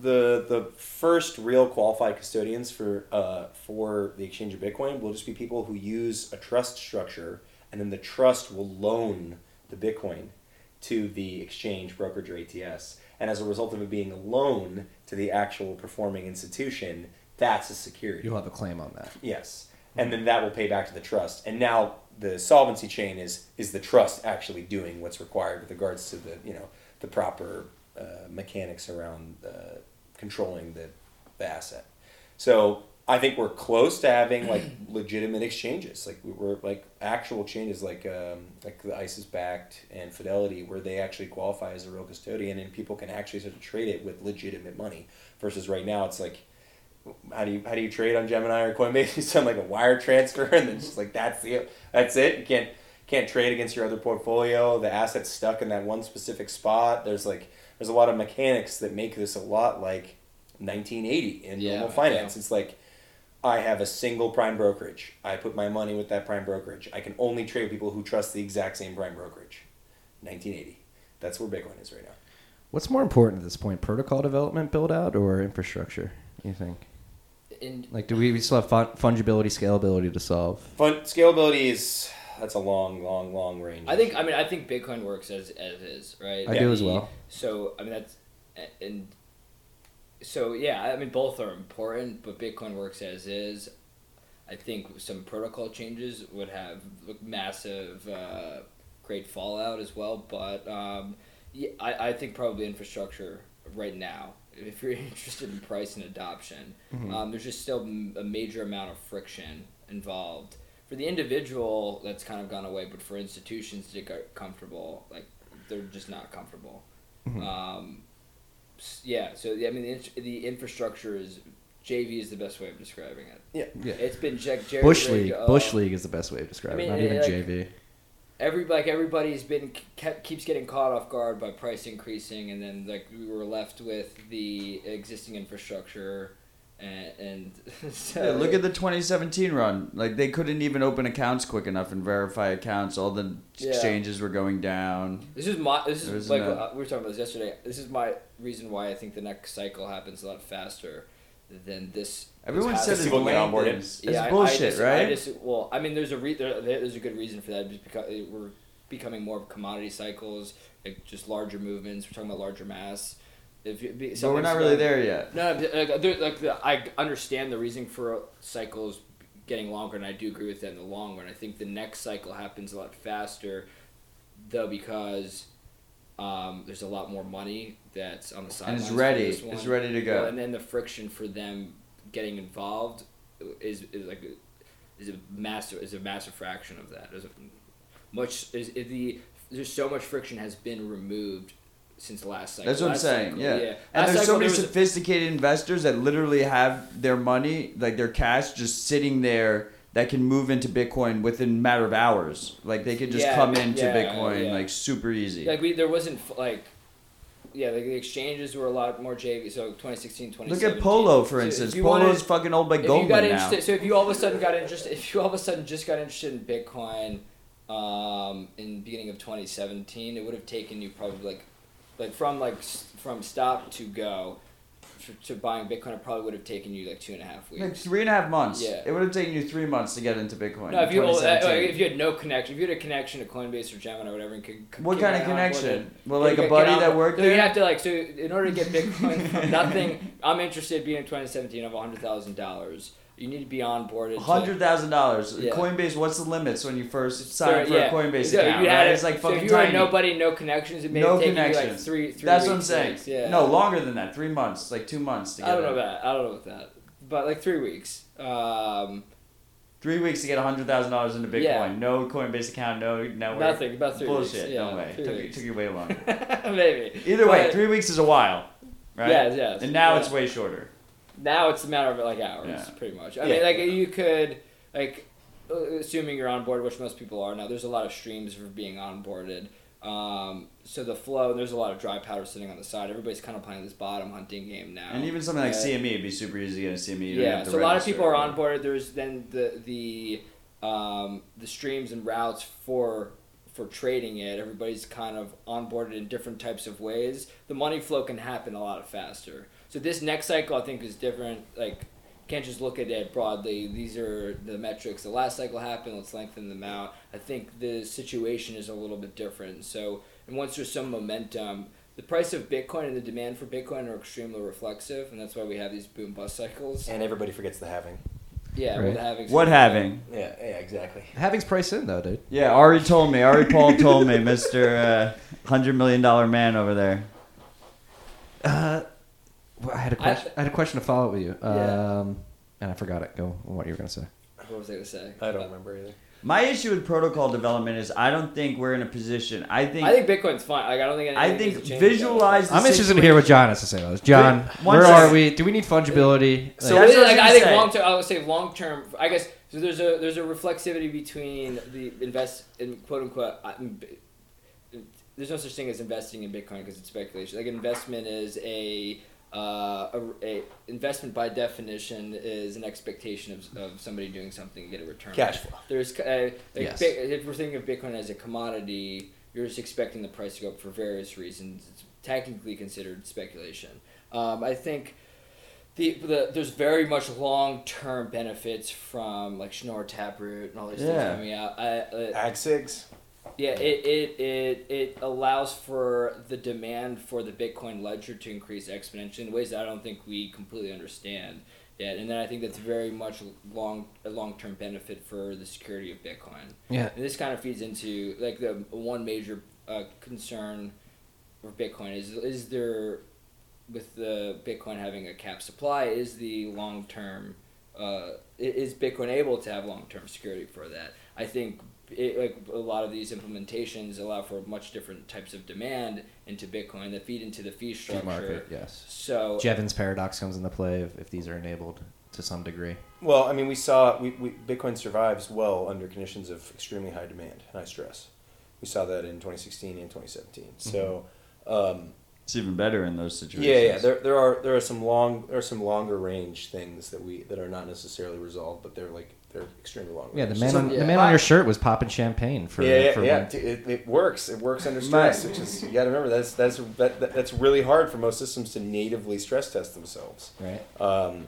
the the first real qualified custodians for uh, for the exchange of Bitcoin will just be people who use a trust structure, and then the trust will loan the Bitcoin to the exchange brokerage or ATS, and as a result of it being a loan to the actual performing institution, that's a security. You'll have a claim on that. Yes, and then that will pay back to the trust. And now the solvency chain is is the trust actually doing what's required with regards to the you know the proper uh, mechanics around uh, controlling the the asset. So I think we're close to having like legitimate exchanges, like we- we're like actual exchanges, like um, like the ICE's Bakkt and Fidelity, where they actually qualify as a real custodian, and people can actually start to trade it with legitimate money. Versus right now, it's like how do you how do you trade on Gemini or Coinbase? You send like a wire transfer, and then just like that's the that's it. You can't can't trade against your other portfolio. The asset's stuck in that one specific spot. There's like there's a lot of mechanics that make this a lot like 1980 in Yeah, normal finance. yeah. It's like I have a single prime brokerage. I put my money with that prime brokerage. I can only trade with people who trust the exact same prime brokerage. 1980. That's where Bitcoin is right now. What's more important at this point, protocol development, build out, or infrastructure? You think? In Like, do we, we still have fun, fungibility, scalability to solve? Fun scalability is that's a long, long, long range. I think I mean I think Bitcoin works as as is, right? I do as well. So I mean that's and so yeah, I mean both are important, but Bitcoin works as is. I think some protocol changes would have massive, uh, great fallout as well. But um, yeah, I, I think probably infrastructure right now. If you're interested in price and adoption, Mm-hmm. um, there's just still a major amount of friction involved for the individual that's kind of gone away, but for institutions to get comfortable, like they're just not comfortable. Mm-hmm. Um, yeah, so I mean the, the infrastructure is JV is the best way of describing it. Yeah. Yeah. It's been Jack Jerry Bush League. Bush League is the best way of describing I mean, it. Not even like- JV. Every like everybody's been kept, keeps getting caught off guard by price increasing, and then like we were left with the existing infrastructure, and, and so Yeah, look at the 2017 run. Like they couldn't even open accounts quick enough and verify accounts. All the Yeah. exchanges were going down. This is my. This isn't like uh, we were talking about this yesterday. This is my reason why I think the next cycle happens a lot faster than this. Everyone this said it's People get length onboarded. is- Yeah, It's I- I bullshit, right? I dis- well, I mean, there's a re- there, there- there's a good reason for that. Just because eh, we're becoming more of commodity cycles, like just larger movements. We're talking about larger mass. If you, be, but we're not really going- there yet. No, no, like, like I understand the reason for cycles getting longer, and I do agree with that in the long run. I think the next cycle happens a lot faster, though, because um, there's a lot more money that's on the side. And it's ready. It's ready to go. And then the friction for them getting involved is, is like is a massive is a massive fraction of that. Is much is is the there's so much friction has been removed since the last cycle. That's what I'm saying. cycle, yeah. yeah. And Last there's so many there was a- sophisticated investors that literally have their money, like their cash, just sitting there that can move into Bitcoin within a matter of hours. Like they could just Yeah, come into yeah, Bitcoin yeah. like super easy. like we there wasn't like yeah like the exchanges were a lot more JV so 2016 Look at Polo, for instance. Polo's wanted- fucking owned by Goldman now. so if you all of a sudden got interested if you all of a sudden just got interested in Bitcoin um, in the beginning of 2017 it would have taken you probably like like from like from stop to go to, to buying Bitcoin it probably would have taken you like two and a half weeks Like three and a half months. Yeah. It would have taken you three months to get into Bitcoin. no, if you, uh, 2017. if you had no connection, if you had a connection to Coinbase or Gemini or whatever, and could, could what kind of connection? Well, like a buddy on that worked so there. You have to like so in order to get Bitcoin nothing. I'm interested being in 2017 of hundred thousand dollars. You need to be onboarded. Hundred thousand dollars. Yeah. Coinbase. What's the limits when you first sign up for thir- a Coinbase Yeah, account? you had Right? it- It's like so fucking if you tiny. nobody, no connections, it may No you like connections. three, three That's what I'm saying. six, yeah. No, longer than that. Three months, like two months to get. I don't know that. I don't know about that. But like three weeks. Um, Three weeks to get hundred thousand dollars into Bitcoin. Yeah. No Coinbase account. No network. nothing. About three Bullshit. weeks. Yeah, no way. Took, you- weeks. took you way longer. Maybe. Either way, three weeks is a while, right? Yes, yes. And now Yeah. it's way shorter. Now it's a matter of like hours, Yeah. pretty much. I Yeah. mean, like you could, like, uh, assuming you're on board, which most people are now. There's a lot of streams for being onboarded. Um, so the flow, there's a lot of dry powder sitting on the side. Everybody's kind of playing this bottom hunting game now. And even something like Yeah. CME, it'd be super easy to get a CME. Yeah, so a lot of people are on board. There's then the the um, the streams and routes for for trading it. Everybody's kind of onboarded in different types of ways. The money flow can happen a lot faster. So this next cycle, I think, is different. Like, can't just look at it broadly. These are the metrics. The last cycle happened. Let's lengthen them out. I think the situation is a little bit different. So, and once there's some momentum, the price of Bitcoin and the demand for Bitcoin are extremely reflexive, and that's why we have these boom bust cycles. And everybody forgets the halving. Yeah, Right. with halving What halving? Yeah, yeah, exactly. Halving's priced in though, dude. Yeah, Ari told me. Ari Paul told me, Mister uh, Hundred Million Dollar Man over there. Uh, well, I had a I- question. I, had a question to follow up with you. Yeah. Um, and I forgot it. Go on what you were gonna say. What was I gonna say? I don't remember either. My issue with protocol development is I don't think we're in a position. I think. I think Bitcoin's fine. Like I don't think. I think needs to visualize. The I'm interested to hear what John has to say about this. John, Wait, one where second. are we? Do we need fungibility? So Like- that's what I was like, I gonna think say. long term. I would say long term. I guess so. There's a there's a reflexivity between the invest in quote unquote. I- m- There's no such thing as investing in Bitcoin because it's speculation. Like investment is a uh, a, a investment by definition is an expectation of, of somebody doing something to get a return. Cash flow. There's uh, like Yes. If we're thinking of Bitcoin as a commodity, you're just expecting the price to go up for various reasons. It's technically considered speculation. Um, I think the, the there's very much long term benefits from like Schnorr Taproot and all these Yeah. things coming out. I, uh, Agsigs. Yeah, it, it, it, it allows for the demand for the Bitcoin ledger to increase exponentially in ways that I don't think we completely understand yet. And then I think that's very much long a long term benefit for the security of Bitcoin. yeah. And this kind of feeds into like the one major uh, concern for Bitcoin is is there with the Bitcoin having a cap supply is the long term uh, is Bitcoin able to have long term security for that? I think it, like a lot of these implementations allow for much different types of demand into Bitcoin that feed into the fee Fee structure. market, yes. So Jevons paradox comes into play if, if these are enabled to some degree. Well, I mean, we saw we, we, Bitcoin survives well under conditions of extremely high demand, high stress. We saw that in 2016 and 2017. So, um, It's even better in those situations. yeah, yeah, there, there are there are some long there are some longer range things that we that are not necessarily resolved, but they're like they're extremely long. Yeah, the man, So- on, yeah. the man on your shirt was popping champagne for yeah, yeah, for yeah. one- It, it works. It works under stress, which is you got to remember that's that's that, that, that's really hard for most systems to natively stress test themselves. right. Um,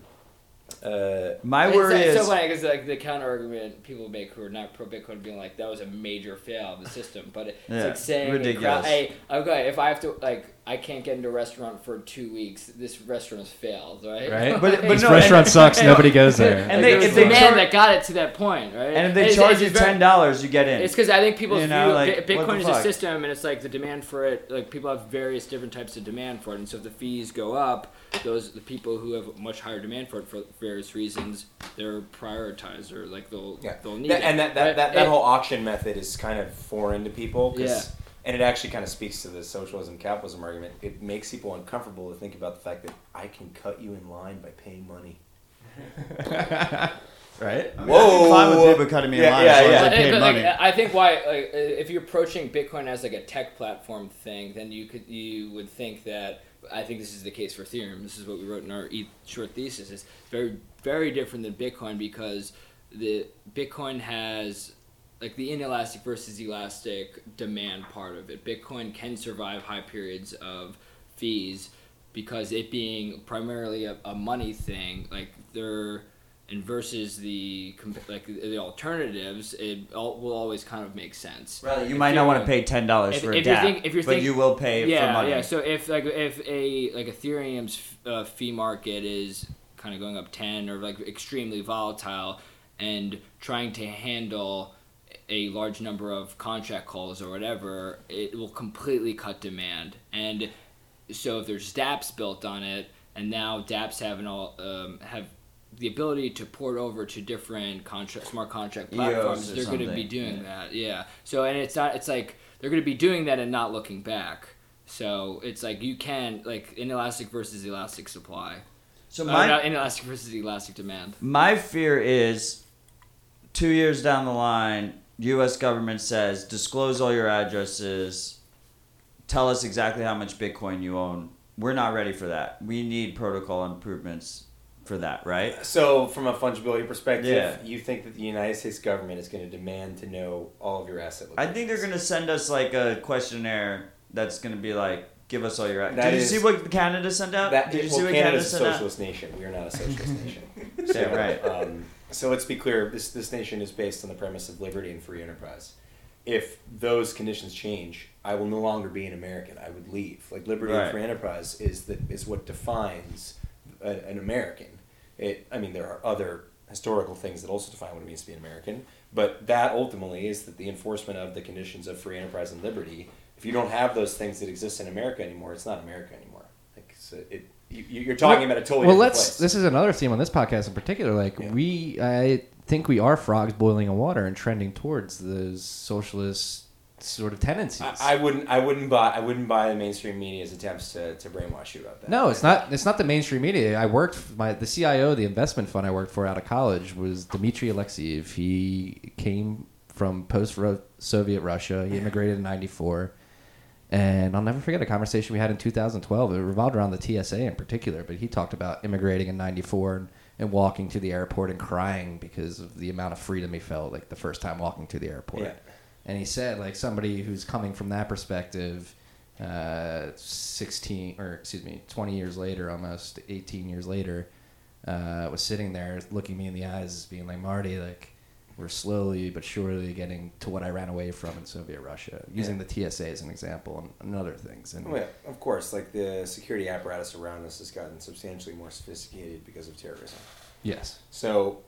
uh, My It's, worry it's is so funny because like the counter argument people make who are not pro Bitcoin being like that was a major fail of the system, but it's Yeah, like saying ridiculous. crowd, hey, okay, if I have to like I can't get into a restaurant for two weeks, this restaurant's failed, right? Right. But- but This no, restaurant and- sucks. and- Nobody goes there. and Like, they- there was if they man char- that got it to that point, right? and if they It's- charge it's you ten dollars, you get in. It's because I think people's You know, view like, Bi- what the Bitcoin is a system, and it's like the demand for it. Like people have various different types of demand for it, and so if the fees go up, those the people who have much higher demand for it for various reasons, they're prioritized or like they'll Yeah, they'll need That- it. and that that, But that, that it- whole auction method is kind of foreign to people. 'cause- Yeah. And it actually kind of speaks to the socialism capitalism argument. It makes people uncomfortable to think about the fact that I can cut you in line by paying money. right? I mean, Whoa. I'm fine with people cutting me in Yeah, line yeah, as yeah. as I But, paid money. like, I think why like if you're approaching Bitcoin as like a tech platform thing, then you could you would think that I think this is the case for Ethereum. This is what we wrote in our e- short thesis. It's very very different than Bitcoin because the Bitcoin has like the inelastic versus elastic demand part of it. Bitcoin can survive high periods of fees because it being primarily a, a money thing, like they're and versus the like the alternatives, it all, will always kind of make sense. Rather, you If might not want to pay ten dollars for a if you're dApp, think- if you're but think- you will pay yeah, for money. yeah. So if like if a like Ethereum's uh, fee market is kind of going up ten or like extremely volatile, and trying to handle a large number of contract calls or whatever, it will completely cut demand. And so if there's DApps built on it, and now DApps have an all um, have the ability to port over to different contract smart contract platforms, or they're going to be doing yeah. that. Yeah. So and it's not. It's like they're going to be doing that and not looking back. So it's like you can like inelastic versus elastic supply. so Uh, my not inelastic versus elastic demand. my fear is two years down the line, U.S. government says disclose all your addresses, tell us exactly how much Bitcoin you own. We're not ready for that. We need protocol improvements for that, right? So, from a fungibility perspective, Yeah. you think that the United States government is going to demand to know all of your asset I think they're gonna send us like a questionnaire that's gonna be like, give us all your. That Did is- you see what Canada sent out? That, Did you well, see what Canada's Canada a sent out? socialist nation. We are not a socialist nation. Yeah, right. Um, so let's be clear. This this nation is based on the premise of liberty and free enterprise. If those conditions change, I will no longer be an American. I would leave. Like liberty Right. and free enterprise is the, is what defines a, an American. It. I mean, there are other historical things that also define what it means to be an American, but that ultimately is that the enforcement of the conditions of free enterprise and liberty. If you don't have those things that exist in America anymore, it's not America anymore. Like so it. You, you're talking about a totally well, different let's. place. This is another theme on this podcast in particular. Like Yeah. we, I think we are frogs boiling in water and trending towards those socialist sort of tendencies. I, I wouldn't. I wouldn't buy. I wouldn't buy the mainstream media's attempts to, to brainwash you about that. No, it's not. It's not the mainstream media. I worked my the CIO, the investment fund I worked for out of college was Dmitry Alexeyev. He came from post-Soviet Russia. He immigrated in '94, and I'll never forget a conversation we had in 2012. It revolved around the TSA in particular, but he talked about immigrating in '94 and, and walking to the airport and crying because of the amount of freedom he felt like the first time walking to the airport. Yeah. And he said, like somebody who's coming from that perspective, uh, 16 or excuse me, 20 years later, almost 18 years later, uh, was sitting there looking me in the eyes, being like, Marty, like we're slowly but surely getting to what I ran away from in Soviet Russia, using the TSA as an example and, and other things. And Oh, yeah, of course. Like the security apparatus around us has gotten substantially more sophisticated because of terrorism. yes, So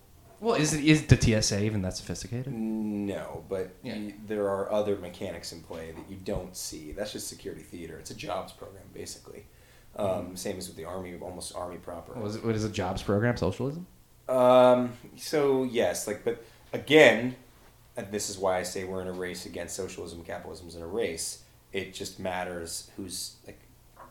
well, is it is the TSA even that sophisticated? no, but Yeah. you, there are other mechanics in play that you don't see. That's just security theater. It's a jobs program, basically. Um, Same as with the army, almost army proper. What is, it, what is a jobs program? Socialism? Um, so yes, like, but again, and this is why I say we're in a race against socialism. Capitalism's in a race. It just matters who's like,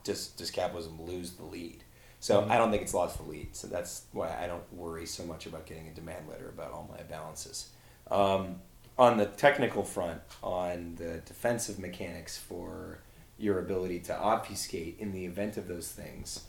does does capitalism lose the lead? So I don't think it's lost the lead. So that's why I don't worry so much about getting a demand letter about all my balances. Um, on the technical front, on the defensive mechanics for your ability to obfuscate in the event of those things,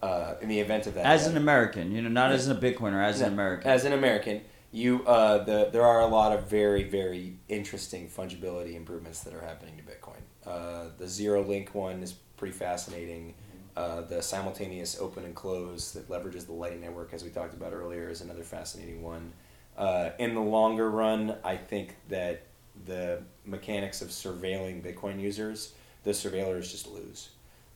uh, in the event of that, As an American, you know, not as a Bitcoiner, as an American. As an American, you uh, the there are a lot of very very interesting fungibility improvements that are happening to Bitcoin. Uh, the ZeroLink one is pretty fascinating. Uh, the simultaneous open and close that leverages the Lightning Network, as we talked about earlier, is another fascinating one. Uh, in the longer run, I think that the mechanics of surveilling Bitcoin users, the surveillors just lose.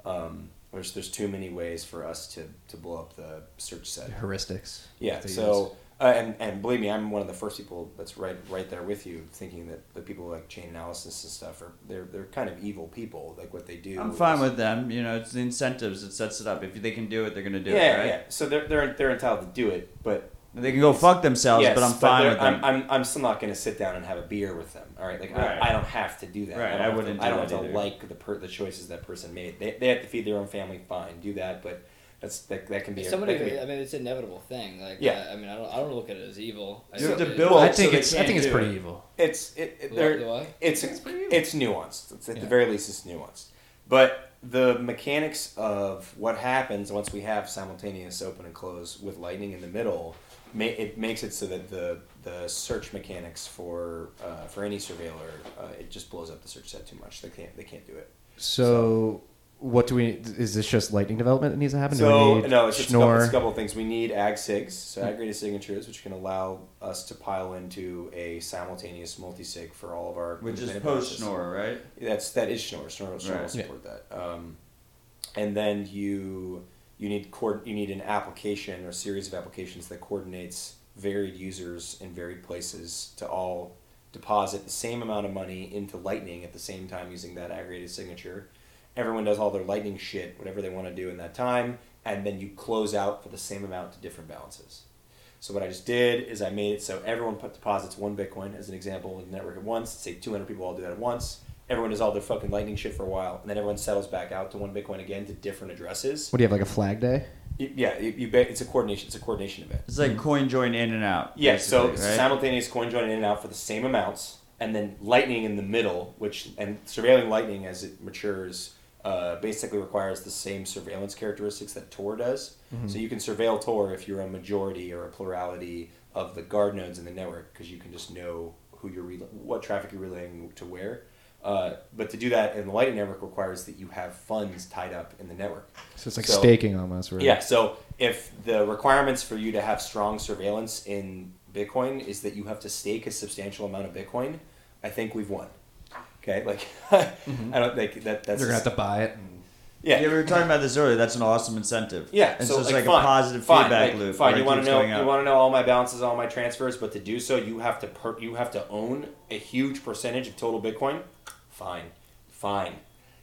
Um, there's, there's too many ways for us to, to blow up the search set. Heuristics. Yeah. So, uh, and and believe me, I'm one of the first people that's right right there with you, thinking that the people like Chainalysis and stuff are they're they're kind of evil people. Like what they do. I'm fine is- with them. You know, it's the incentives that sets it up. If they can do it, they're gonna do yeah, it, right? yeah. So they're they're they're entitled to do it, but They can go fuck themselves, yes, but I'm fine they're- with them. I'm, I'm I'm still not going to sit down and have a beer with them. All right, like Right. I, I don't have to do that. Right, don't I wouldn't To, I do don't that have to either. like the per, the choices that person made. They, they have to feed their own family. Fine, do that. But that's that, that can be. a- Somebody, that can be- I mean, it's an inevitable thing. Like, Yeah. uh, I mean, I don't, I don't look at it as evil. I You think it- build Well, I think so it's I think it's pretty it. evil. It's it, it Do they're- I- do I? it's it's pretty it's nuanced. It's at Yeah. the very least it's nuanced. But the mechanics of what happens once we have simultaneous open and close with lightning in the middle, ma- it makes it so that the the search mechanics for uh, for any surveiller uh, it just blows up the search set too much. They can't they can't do it. So, what do we? Is this just lightning development that needs to happen? do So we need no, it's just a couple, it's a couple of things. We need ag sigs, so aggregated signatures, which can allow us to pile into a simultaneous multi sig for all of our Which is post branches. Schnorr, right? That's that is Schnorr. Schnorr, Schnorr will Right. support that. Um, and then you you need coord- you need an application or series of applications that coordinates varied users in varied places to all deposit the same amount of money into Lightning at the same time using that aggregated signature. Everyone does all their Lightning shit, whatever they want to do in that time, and then you close out for the same amount to different balances. So what I just did is I made it so everyone put deposits one Bitcoin as an example in the network at once. Say 200 people all do that at once. Everyone does all their fucking lightning shit for a while, and then everyone settles back out to one Bitcoin again to different addresses. What do you have like a flag day? Yeah, you, you bet it's a coordination. It's a coordination event. It's like coin join in and out. Yeah, so right? simultaneous coin join in and out for the same amounts, and then lightning in the middle, which and surveilling lightning as it matures uh, basically requires the same surveillance characteristics that Tor does. So you can surveil Tor if you're a majority or a plurality of the guard nodes in the network because you can just know who you're rel- what traffic you're relaying to where. Uh, but to do that in the Lightning Network requires that you have funds tied up in the network. So it's like So- staking almost. Right? Yeah, so if the requirements for you to have strong surveillance in Bitcoin is that you have to stake a substantial amount of Bitcoin, I think we've won. Okay, like mm-hmm. I don't think that that's They're gonna have to buy it. And yeah. Yeah, we were talking about this earlier. That's an awesome incentive. Yeah, and so, so, it's like, fine, a positive fine, feedback like, loop. Fine, you want to know you want to know all my balances, all my transfers, but to do so, you have to per, you have to own a huge percentage of total Bitcoin. Fine, fine.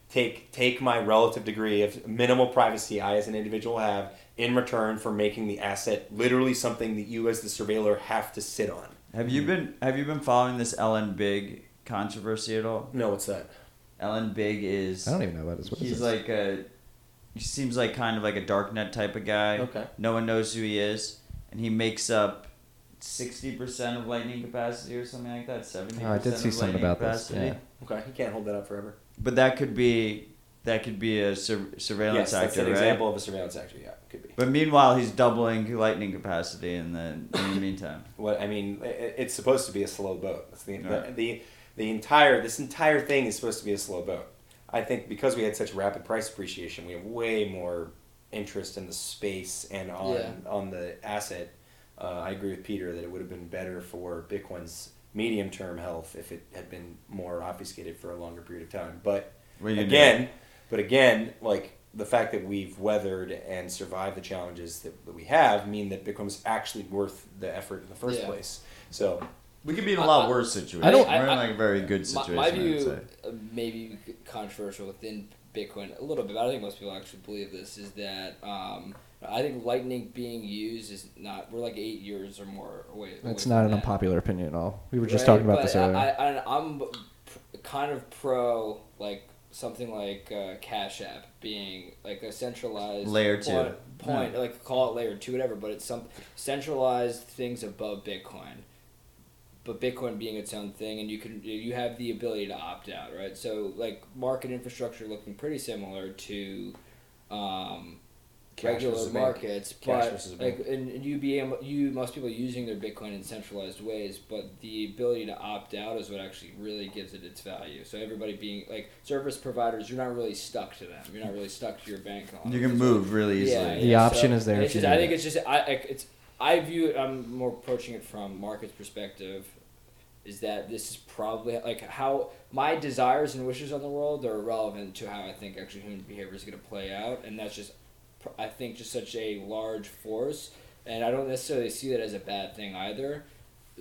Take take my relative degree of minimal privacy I as an individual have in return for making the asset literally something that you as the surveiller have to sit on. Have you mm-hmm. been Have you been following this LNBig controversy at all? No, what's that? LNBig is. I don't even know about his. What is he's this? like a. He seems like kind of like a darknet type of guy. Okay. No one knows who he is, and he makes up sixty percent of lightning capacity or something like that. Seventy. Oh, I did see of something lightning about this. Yeah. Okay, he can't hold that up forever. But that could be that could be a sur- surveillance yes, that's an right? example of a surveillance actor. Yeah, could be. But meanwhile, he's doubling lightning capacity in the in the meantime. What I mean, i- i- it's supposed to be a slow boat. That's the, Right. the, the the entire this entire thing is supposed to be a slow boat. I think because we had such rapid price appreciation, we have way more interest in the space and on Yeah. on the asset. Uh, I agree with Peter that it would have been better for Bitcoin's medium term health if it had been more obfuscated for a longer period of time. But What are again, but again, like the fact that we've weathered and survived the challenges that, that we have mean that Bitcoin's actually worth the effort in the first Yeah. place. So We could be in a lot I- worse situation. I don't- We're in like a very good situation. my I would view, say. maybe controversial within Bitcoin a little bit, but I think most people actually believe this is that um, I think Lightning being used is not. We're like eight years or more away. That's away not from an that. unpopular opinion at all. We were just Right, talking about but this earlier. I, I, I'm kind of pro like something like uh, Cash App being like a centralized Layer two. point, point like call it layer two, whatever. But it's some centralized things above Bitcoin. But Bitcoin being its own thing, and you can you have the ability to opt out, right? So like market infrastructure looking pretty similar to. Um, regular versus a bank. markets, but like and, and you be able, you most people using their Bitcoin in centralized ways, but the ability to opt out is what actually really gives it its value. So everybody being like service providers, you're not really stuck to them. You're not really stuck to your bank. a You can move really easily. Yeah, The yeah, option so is there It's just, I think it's just I I- it's I view it. I'm more approaching it from market's perspective. Is that this is probably like how my desires and wishes on the world are relevant to how I think actually human behavior is going to play out, and that's just I think just such a large force, and I don't necessarily see that as a bad thing either,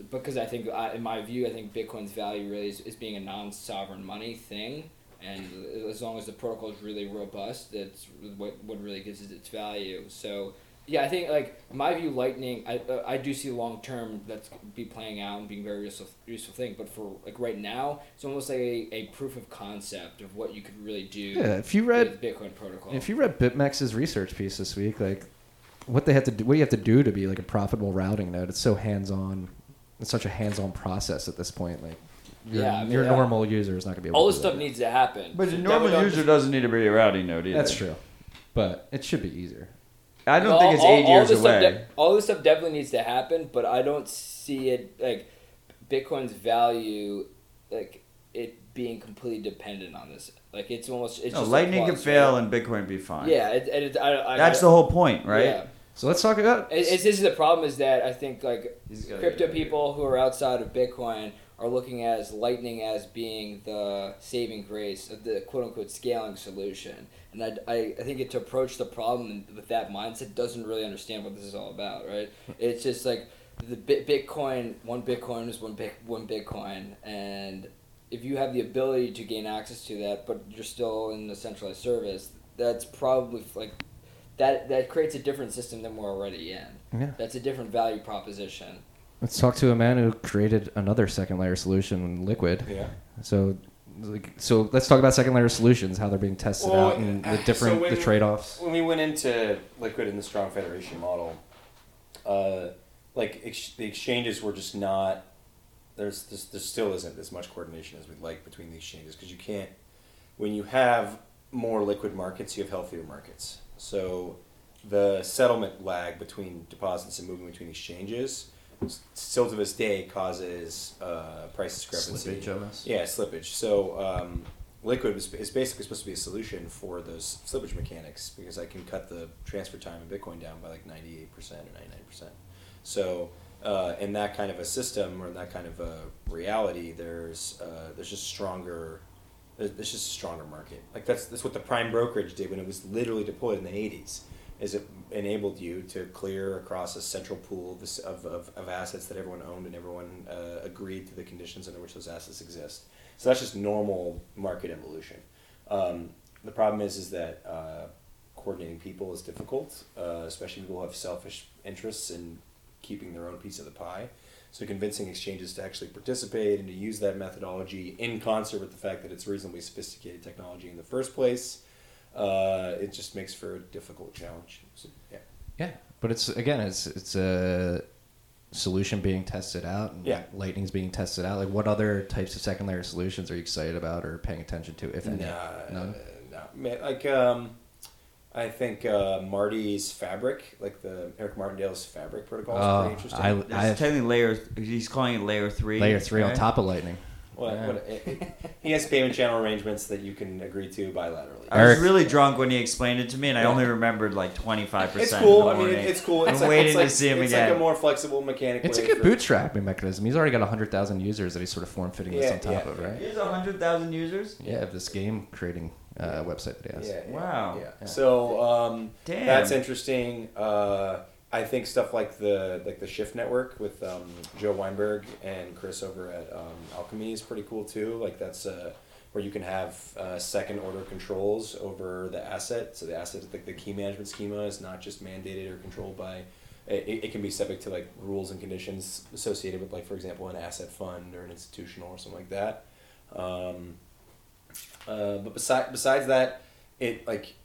because I think I, in my view I think Bitcoin's value really is, is being a non-sovereign money thing, and as long as the protocol is really robust, that's what what really gives it its value. So yeah, I think like in my view, Lightning, I uh, I do see long term that's be playing out and being a very useful useful thing. But for like right now, it's almost like a, a proof of concept of what you could really do. Yeah, if you read- with Bitcoin protocol. If you read BitMEX's research piece this week, like what they have to do, what you have to do to be like a profitable routing node? It's so hands-on. It's such a hands-on process at this point. Like your, Yeah, I mean, your yeah. normal user is not gonna be able. To All to this do stuff that. needs to happen. But a normal user doesn't need to be a routing node either. That's true, but it should be easier. I don't all- think it's all- eight all years this stuff away. de- all this stuff definitely needs to happen, but I don't see it like Bitcoin's value, like it being completely dependent on this. Like it's almost it's no, just Lightning can fail right? and Bitcoin be fine. Yeah, it, and it, I, I, That's I, the whole point, right? Yeah. So let's talk about. It, it's, this is the problem is that I think like crypto people who are outside of Bitcoin are looking at Lightning as being the saving grace of the quote unquote scaling solution. And I, I, I think it to approach the problem with that mindset doesn't really understand what this is all about, right? It's just like the bit Bitcoin, one Bitcoin is one bit, one Bitcoin, and if you have the ability to gain access to that, but you're still in a centralized service, that's probably like that that creates a different system than we're already in. Yeah. That's a different value proposition. Let's talk to a man who created another second layer solution, Liquid. Yeah. So, like, so let's talk about second layer solutions, how they're being tested Well, out, and the so different when- the trade offs. When we went into Liquid in the strong federation model, uh, like ex- the exchanges were just not. There's, there's there still isn't as much coordination as we'd like between the exchanges because you can't. When you have more liquid markets, you have healthier markets. So the settlement lag between deposits and moving between exchanges still to this day causes uh, price discrepancy. Slippage almost. Yeah, slippage. So um, Liquid is, is basically supposed to be a solution for those slippage mechanics because I can cut the transfer time in Bitcoin down by like 98% or 99%. So uh, in that kind of a system or in that kind of a reality, there's uh, there's just stronger. There's, just a stronger market. Like that's that's what the prime brokerage did when it was literally deployed in the 80s. Is it enabled you to clear across a central pool of, of, of, assets that everyone owned and everyone uh, agreed to the conditions under which those assets exist. So that's just normal market evolution. Um, the problem is is that uh, coordinating people is difficult, uh, especially people who have selfish interests in keeping their own piece of the pie. So convincing exchanges to actually participate and to use that methodology in concert with the fact that it's reasonably sophisticated technology in the first place, uh, it just makes for a difficult challenge. So, yeah. Yeah, but it's again, it's it's a solution being tested out. And Yeah. Lightning's being tested out. Like, what other types of second layer solutions are you excited about or paying attention to, if any? Nah, None? nah. Ma- Like, um, I think uh, Marty's Fabric, like the Eric Martindale's Fabric protocol, is Oh, pretty interesting. I- That's technically layer. He's calling it layer three. Layer three on top of Lightning. What, Yeah. what, it, it- he has payment channel arrangements that you can agree to bilaterally. I was really drunk when he explained it to me, and I Yeah. only remembered like twenty five percent. It's percent. cool. I mean, it's cool. I'm It's like, waiting it's to see him it's again. like a more flexible mechanic. It's a good for- bootstrapping mechanism. He's already got hundred thousand users that he's sort of form fitting this on top yeah. of, right? He has hundred thousand users. Yeah, of this game creating uh, website that he has. Yeah, yeah, Wow. Yeah. Yeah. So um, Damn. that's interesting. Uh, I think stuff like the like the Shift Network with um, Joe Weinberg and Chris over at um, Alchemy is pretty cool too. Like that's uh, where you can have uh, second order controls over the asset. So the asset, the, the key management schema, is not just mandated or controlled by. It, it can be subject to like rules and conditions associated with, like for example, an asset fund or an institutional or something like that. Um, uh, but besides besides that, it like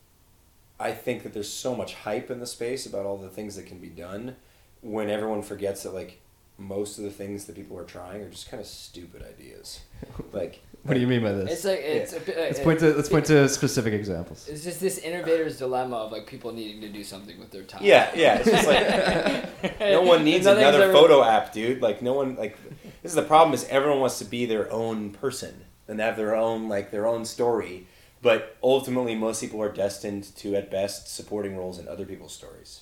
I think that there's so much hype in the space about all the things that can be done when everyone forgets that like most of the things that people are trying are just kind of stupid ideas. Like What do you mean by this? It's like it's a bit. let's point to let's point to specific examples. It's just this innovator's dilemma of like people needing to do something with their time. Yeah, yeah. It's just like no one needs another ever- photo app, dude. Like no one like this is the problem is everyone wants to be their own person and have their own like their own story. But ultimately most people are destined to at best supporting roles in other people's stories.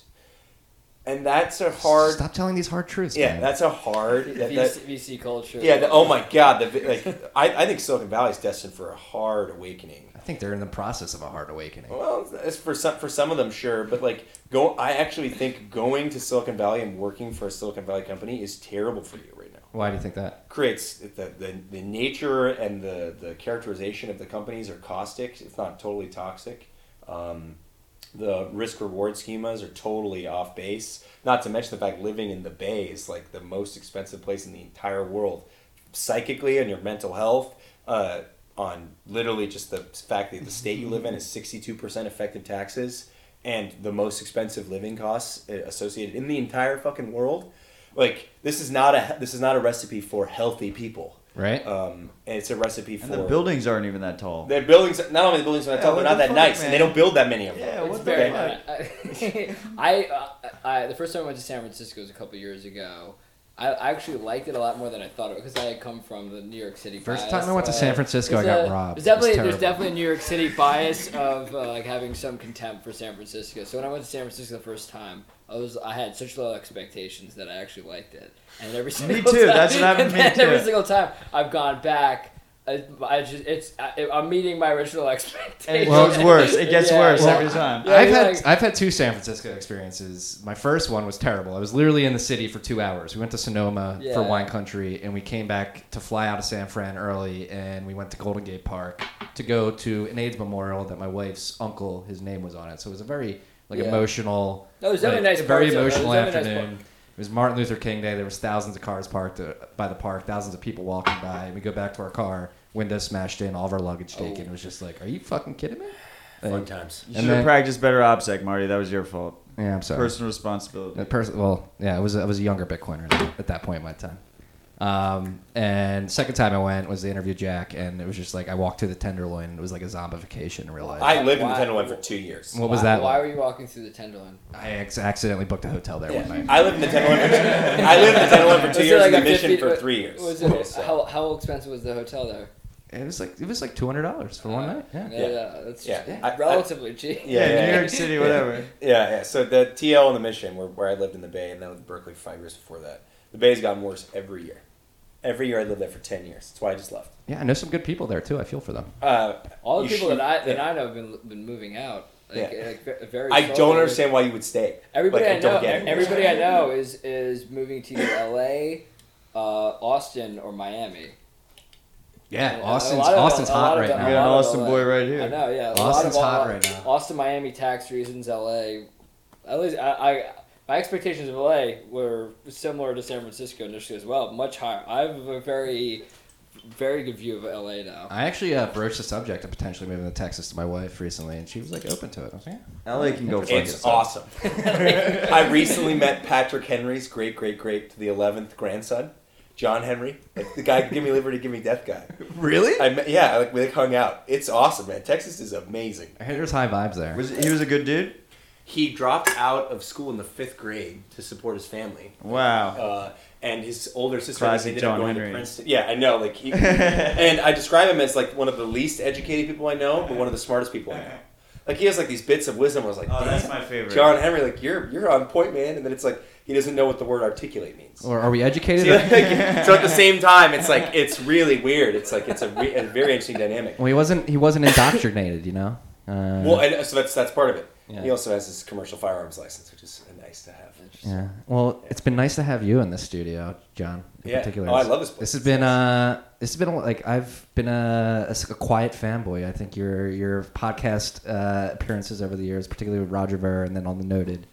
And that's a hard Stop telling these hard truths. Yeah, man. that's a hard that, that, VC, VC culture. Yeah, the, oh my god, the, like I, I think Silicon Valley is destined for a hard awakening. I think they're in the process of a hard awakening. Well, it's for some for some of them, sure, but like go. I actually think going to Silicon Valley and working for a Silicon Valley company is terrible for you right now. Why do you think that? Creates the the, the nature and the the characterization of the companies are caustic, It's not totally toxic. Um, the risk reward schemas are totally off base. Not to mention the fact living in the Bay is like the most expensive place in the entire world, psychically and your mental health. Uh, on literally just the fact that the state you live in is sixty two percent effective taxes and the most expensive living costs uh, associated in the entire fucking world. Like this is not a this is not a recipe for healthy people. Right? Um, and it's a recipe for And the buildings aren't even that tall. the buildings. Not only the buildings are not Yeah, tall, what they're not the that fuck, nice, and they don't build that many of them. Yeah, It's what very. fuck? I, I, uh, I the first time I went to San Francisco was a couple years ago. I, I actually liked it a lot more than I thought it because I had come from the New York City. First bias. time I went to Uh, San Francisco, I got a- robbed. There's definitely there's definitely a New York City bias of uh, like having some contempt for San Francisco. So when I went to San Francisco the first time, I was I had such low expectations that I actually liked it. And every single too, time, that's what happened to me and then Every single time I've gone back. I, I just it's I, I'm meeting my original expectations. And it gets worse. It gets Yeah, worse well, every time. Yeah, I've had like- I've had two San Francisco experiences. My first one was terrible. I was literally in the city for two hours. We went to Sonoma Yeah. for wine country, and we came back to fly out of San Fran early, and we went to Golden Gate Park to go to an AIDS memorial that my wife's uncle, his name was on it. So it was a very like Yeah. emotional, No, it was definitely like, nice very parts of it. It was emotional nice afternoon. It was Martin Luther King Day. There was thousands of cars parked uh, by the park, thousands of people walking by. We go back to our car, windows smashed in, all of our luggage taken. Oh. It was just like, are you fucking kidding me? Fun Like, times. You And should have then- practiced better OPSEC, Marty. That was your fault. yeah, I'm sorry. Personal responsibility. A pers- well, yeah, I was I was a younger Bitcoiner at that point in my time. Um, and second time I went was to interview Jack, and it was just like I walked through the Tenderloin. and It was like a zombification in real life. I lived in the Why- Tenderloin for two years. what was that? Why like? were you walking through the Tenderloin? I ex- accidentally booked a hotel there one night. I lived in the Tenderloin. For, I lived in the Tenderloin for two Was it years like and the mission 50 for three years. Was it, So- how, how expensive was the hotel there? It was like it was like two hundred dollars for one night. Yeah. Yeah, yeah, that's Yeah. I- I- relatively cheap. Yeah, Yeah, yeah, New. York City, whatever. Yeah, yeah. So the TL and the Mission, where, where I lived in the Bay, and then with Berkeley for five years before that. The Bay's gotten worse every year. Every year I lived there for ten years. That's why I just left. Yeah, I know some good people there too. I feel for them. Uh, All the you people should- that I that yeah. I know have been been moving out. Like, Yeah. like ve- very. I slowly. don't understand why you would stay. Everybody Like, I I don't know, get it. everybody I know is is moving to either L.A., uh, Austin, or Miami. Yeah, And a Austin's lot of- Austin's a hot of right them- We now. a got an lot Austin boy right I here. know, yeah. a lot Austin's of- hot uh, right now. Austin, Miami, tax reasons. L.A. At least I, I my expectations of L.A. were similar to San Francisco initially as well, much higher. I have a very very good view of L.A. now. I actually uh, broached the subject of potentially moving to Texas to my wife recently, and she was like open to it. I was like, yeah. LA can go fuck It's itself. awesome. I recently met Patrick Henry's great great great to the eleventh grandson, John Henry, like the guy give me liberty, give me death guy. Really? I met, yeah, like we like, hung out. It's awesome, man. Texas is amazing. I heard there's high vibes there. Was he was a good dude? He dropped out of school in the fifth grade to support his family. Wow. uh, and his older sister Classic ended John up going Henry. to Princeton. Yeah, I know. Like he, and I describe him as like one of the least educated people I know, but one of the smartest people I know. Like he has like these bits of wisdom. I was like, Oh, that's "Damn, my favorite. John Henry. Like you're you're on point, man. And then it's like he doesn't know what the word articulate means. Or are we educated? See, like, so at the same time, it's like it's really weird. It's like it's a, re- a very interesting dynamic. well, he wasn't. He wasn't indoctrinated, you know. Uh, Well, and so that's that's part of it. Yeah. He also has his commercial firearms license, which is nice to have. Yeah. Well, it's been nice to have you in the studio, John. In Yeah. particular. Oh, I love this place. This has It's been nice. uh, this has been a- like I've been a quiet fanboy. I think your your podcast uh, appearances over the years, particularly with Roger Ver and then on the Noted,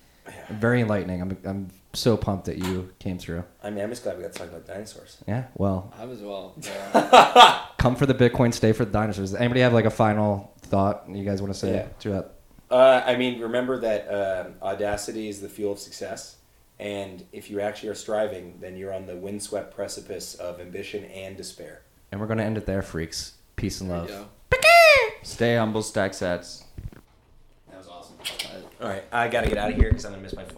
very enlightening. I'm I'm so pumped that you came through. I mean, I'm just glad we got to talk about dinosaurs. Yeah. Well, I as well. Yeah. come for the Bitcoin, stay for the dinosaurs. Anybody have like a final thought you guys want to say Yeah. throughout? Uh, I mean, remember that um, audacity is the fuel of success. And if you actually are striving, then you're on the windswept precipice of ambition and despair. And we're gonna end it there, freaks. Peace and love. Stay humble, stack sats. That was awesome. All right, I got to get out of here because I'm going to miss my flight.